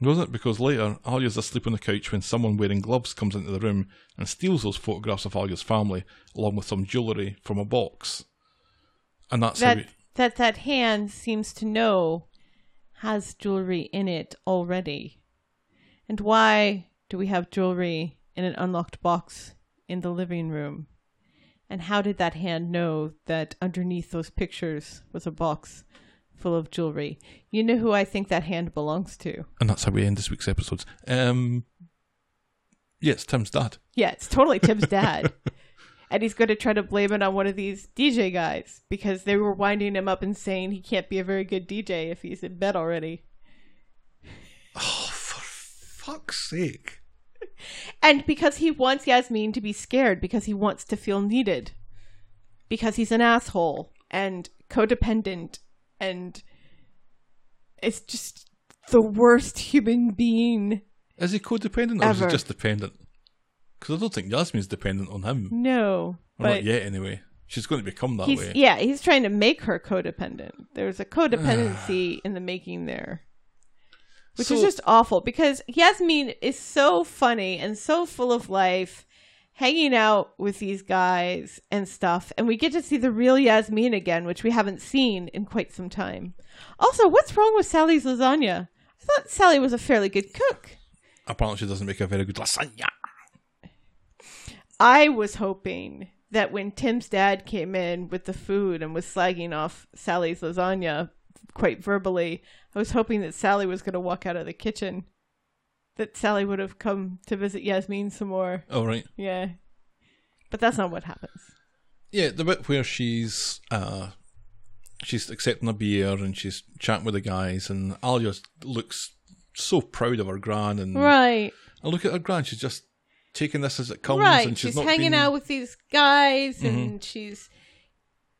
Wasn't it? Because later, Alya's asleep on the couch when someone wearing gloves comes into the room and steals those photographs of Alya's family, along with some jewellery from a box. And that's That we, that that hand seems to know has jewelry in it already. And why do we have jewelry in an unlocked box in the living room? And how did that hand know that underneath those pictures was a box full of jewelry? You know who I think that hand belongs to? and that's how we end this week's episodes. Um, yes, Tim's dad. Yeah, it's totally Tim's dad. <laughs> and he's going to try to blame it on one of these DJ guys because they were winding him up and saying he can't be a very good DJ if he's in bed already. Oh, for fuck's sake! <laughs> And because he wants Yasmin to be scared because he wants to feel needed. Because he's an asshole and codependent and it's just the worst human being. Is he codependent or is he just dependent? Because I don't think Yasmin's dependent on him. No. Or not yet, anyway. She's going to become that way. yeah, he's trying to make her codependent. There's a codependency <sighs> in the making there. Which is just awful because Yasmin is so funny and so full of life, hanging out with these guys and stuff. And we get to see the real Yasmin again, which we haven't seen in quite some time. Also, what's wrong with Sally's lasagna? I thought Sally was a fairly good cook. Apparently, she doesn't make a very good lasagna. I was hoping that when Tim's dad came in with the food and was slagging off Sally's lasagna quite verbally, I was hoping that Sally was going to walk out of the kitchen. That Sally would have come to visit Yasmin some more. Oh, right. Yeah. But that's not what happens. Yeah, the bit where she's uh, she's accepting a beer and she's chatting with the guys, and Alya looks so proud of her gran, and Right. I look at her gran. She's just taking this as it comes, right. and she's, She's, not hanging out with these guys Mm-hmm. and she's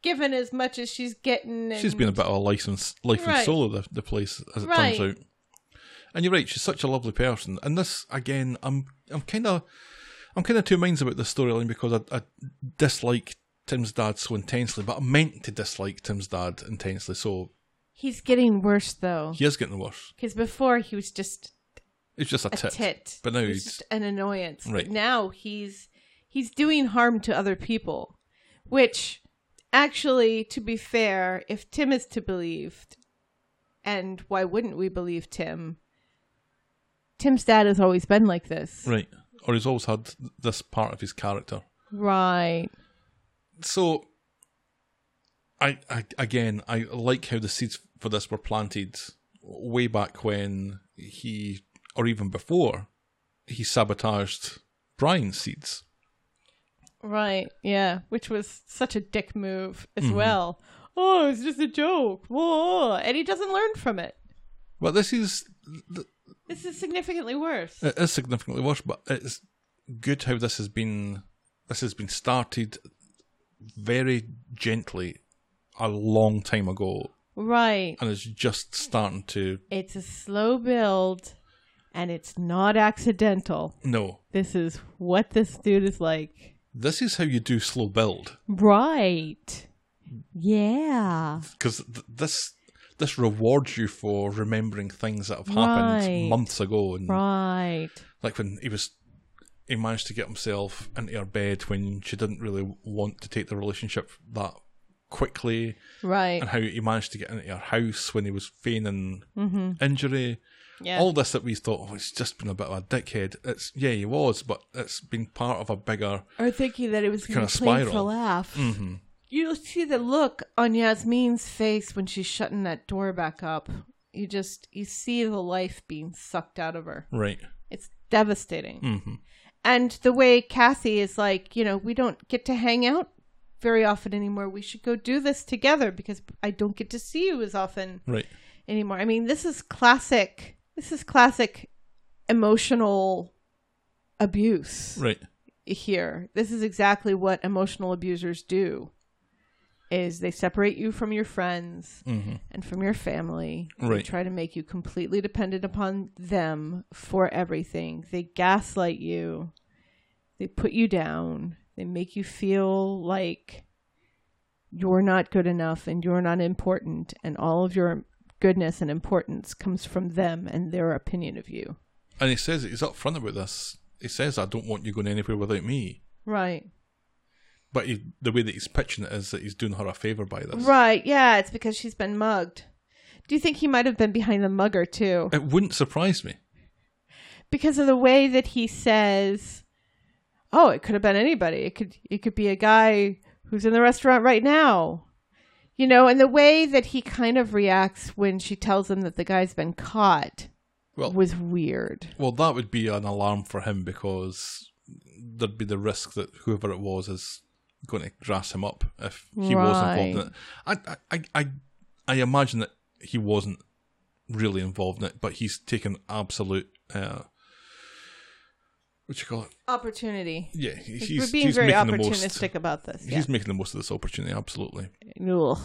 given as much as she's getting. And She's been a bit of a license, life and Right. soul of the, the place, as it Right. turns out. And you're right; she's such a lovely person. And this, again, I'm, I'm kind of, I'm kind of two minds about this storyline because I, I dislike Tim's dad so intensely, but I meant to dislike Tim's dad intensely. So He's getting worse though. he is getting worse. Because before he was just It's just a a tit. tit. But now He's he's- just an annoyance. Right. now he's he's doing harm to other people, which actually, to be fair, if Tim is to believed, and why wouldn't we believe Tim? Tim's dad has always been like this, Right. Or he's always had this part of his character. right? So, I, I again, I like how the seeds for this were planted way back when he, or even before, he sabotaged Brian's seeds. Right, yeah, which was such a dick move as Mm-hmm. well. Oh, it's just a joke. Whoa. And he doesn't learn from it. Well, this is This is significantly worse. it is significantly worse. But it's good how this has been this has been started very gently a long time ago Right. and it's just starting to It's a slow build and it's not accidental. no. This is what this dude is like. This is how you do slow build Right. Yeah. because th- this this rewards you for remembering things that have happened Right. months ago and Right. like when he was he managed to get himself into her bed when she didn't really want to take the relationship that quickly Right. and how he managed to get into her house when he was feigning Mm-hmm. injury Yeah. all this that we thought oh he's just been a bit of a dickhead it's yeah he was but it's been part of a bigger or thinking that it was going to play for a spiral. laugh. hmm You see the look on Yasmin's face when she's shutting that door back up. You just you see the life being sucked out of her. right It's devastating. hmm And the way Cassie is like, you know, we don't get to hang out very often anymore. We should go do this together because I don't get to see you as often right anymore. I mean, this is classic. This is classic emotional abuse right here. This is exactly what emotional abusers do. Is they separate you from your friends hmm and from your family. Right. They try to make you completely dependent upon them for everything. They gaslight you. They put you down. They make you feel like you're not good enough and you're not important and all of your goodness and importance comes from them and their opinion of you. and he says he's up front about this he says I don't want you going anywhere without me Right. But he, the way that he's pitching it is that he's doing her a favor by this Right. Yeah, it's because she's been mugged. Do you think he might have been behind the mugger too? it wouldn't surprise me because of the way that he says, "Oh, it could have been anybody. It could it could be a guy who's in the restaurant right now." You know, and the way that he kind of reacts when she tells him that the guy's been caught well was weird. Well, that would be an alarm for him because there'd be the risk that whoever it was is going to grass him up if he was involved in it. I, I, I, I imagine that he wasn't really involved in it, but he's taken absolute. Uh, what you call it? Opportunity. Yeah, he- We're he's being he's very opportunistic most. about this. Yeah. He's making the most of this opportunity. Absolutely. Ugh,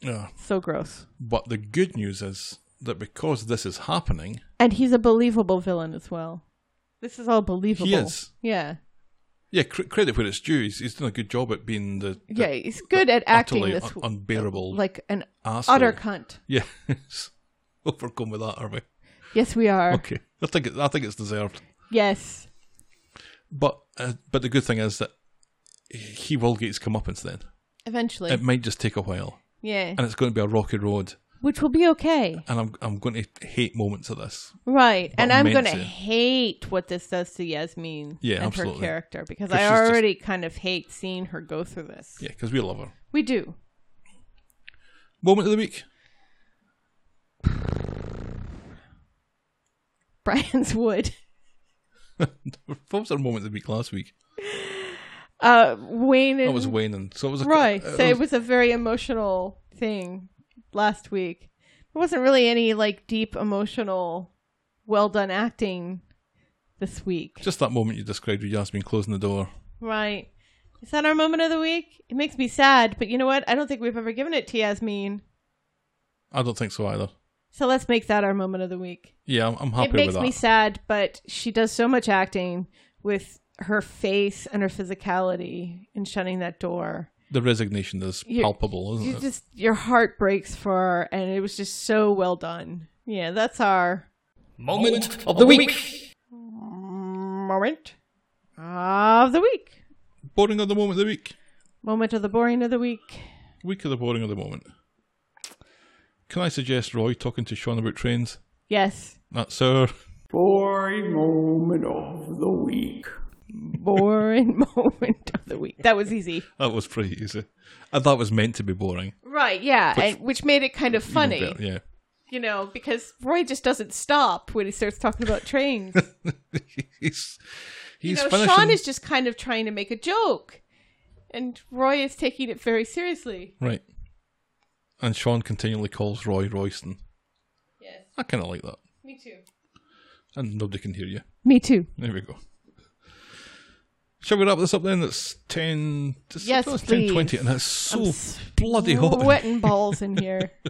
Yeah. so gross. But the good news is that because this is happening, And he's a believable villain as well. This is all believable. he is. Yeah. Yeah, cr- credit where it's due. He's, he's done a good job at being the, the Yeah, he's good at acting this un- unbearable like an asshole. utter cunt. Yeah, <laughs> overcome with that, are we? Yes, we are. Okay, I think it, I think it's deserved. Yes. But uh, but the good thing is that he will get his comeuppance. Then Eventually. it might just take a while, yeah. and it's going to be a rocky road. Which will be okay. And I'm I'm going to hate moments of this. Right. And I'm going to hate what this does to Yasmin Yeah, and absolutely. her character because I she's just- already kind of hate seeing her go through this. Yeah, because we love her. We do. Moment of the week. <sighs> Brian's Wood. what was our moment of the week last week? Uh, Wayne and That was Wayne, and so it was a, right. uh, so it it was a very emotional thing last week. There wasn't really any like deep emotional, well done acting this week. just that moment you described with Yasmin closing the door. Right. Is that our moment of the week? It makes me sad, but you know what? I don't think we've ever given it to Yasmin. I don't think so either. So let's make that our moment of the week. Yeah, I'm, I'm happy it makes me sad, but she does so much acting with her face and her physicality in shutting that door. The resignation is You- palpable, isn't You it? just your heart breaks for her, and it was just so well done. Yeah, that's our Moment of the week. moment of the week. Boring of the moment of the week. Moment of the boring of the week. Week of the boring of the moment. Can I suggest Roy talking to Sean about trains? Yes, That's our Boring moment of the week. Boring <laughs> moment of the week. That was easy. that was pretty easy. And that was meant to be boring. Right, yeah, and which made it kind of funny, better, yeah. you know, because Roy just doesn't stop when he starts talking about trains. <laughs> he's you know, finishing. Sean is just kind of trying to make a joke, and Roy is taking it very seriously. right. And Sean continually calls Roy Royston. Yes, I kind of like that. me too. And nobody can hear you. Me too. There we go. Shall we wrap this up then? It's 10. It's, Yes, it's please. 10.20 and it's so I'm bloody hot. Sweating <laughs> balls in here. <laughs>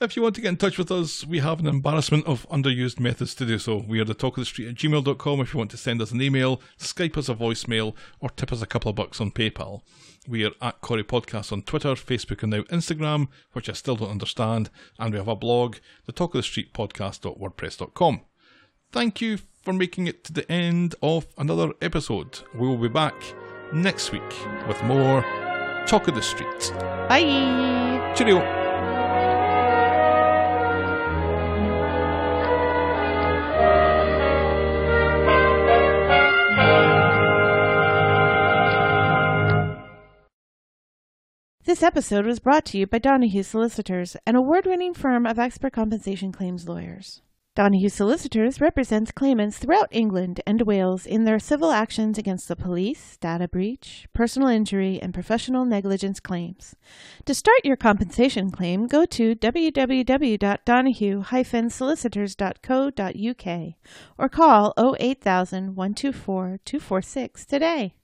If you want to get in touch with us, we have an embarrassment of underused methods to do so. We are the talk of the street at gmail.com if you want to send us an email, Skype us a voicemail, or tip us a couple of bucks on PayPal. We are at Corrie Podcast on Twitter, Facebook, and now Instagram, which I still don't understand, and we have a blog, the talk of the street podcast.wordpress.com. Thank you for making it to the end of another episode. We will be back next week with more Talk of the Street. Bye. Cheerio! This episode was brought to you by Donoghue Solicitors, an award winning firm of expert compensation claims lawyers. Donoghue Solicitors represents claimants throughout England and Wales in their civil actions against the police, data breach, personal injury, and professional negligence claims. To start your compensation claim, go to www.donoghue-solicitors.co.uk or call 08000 124 246 today.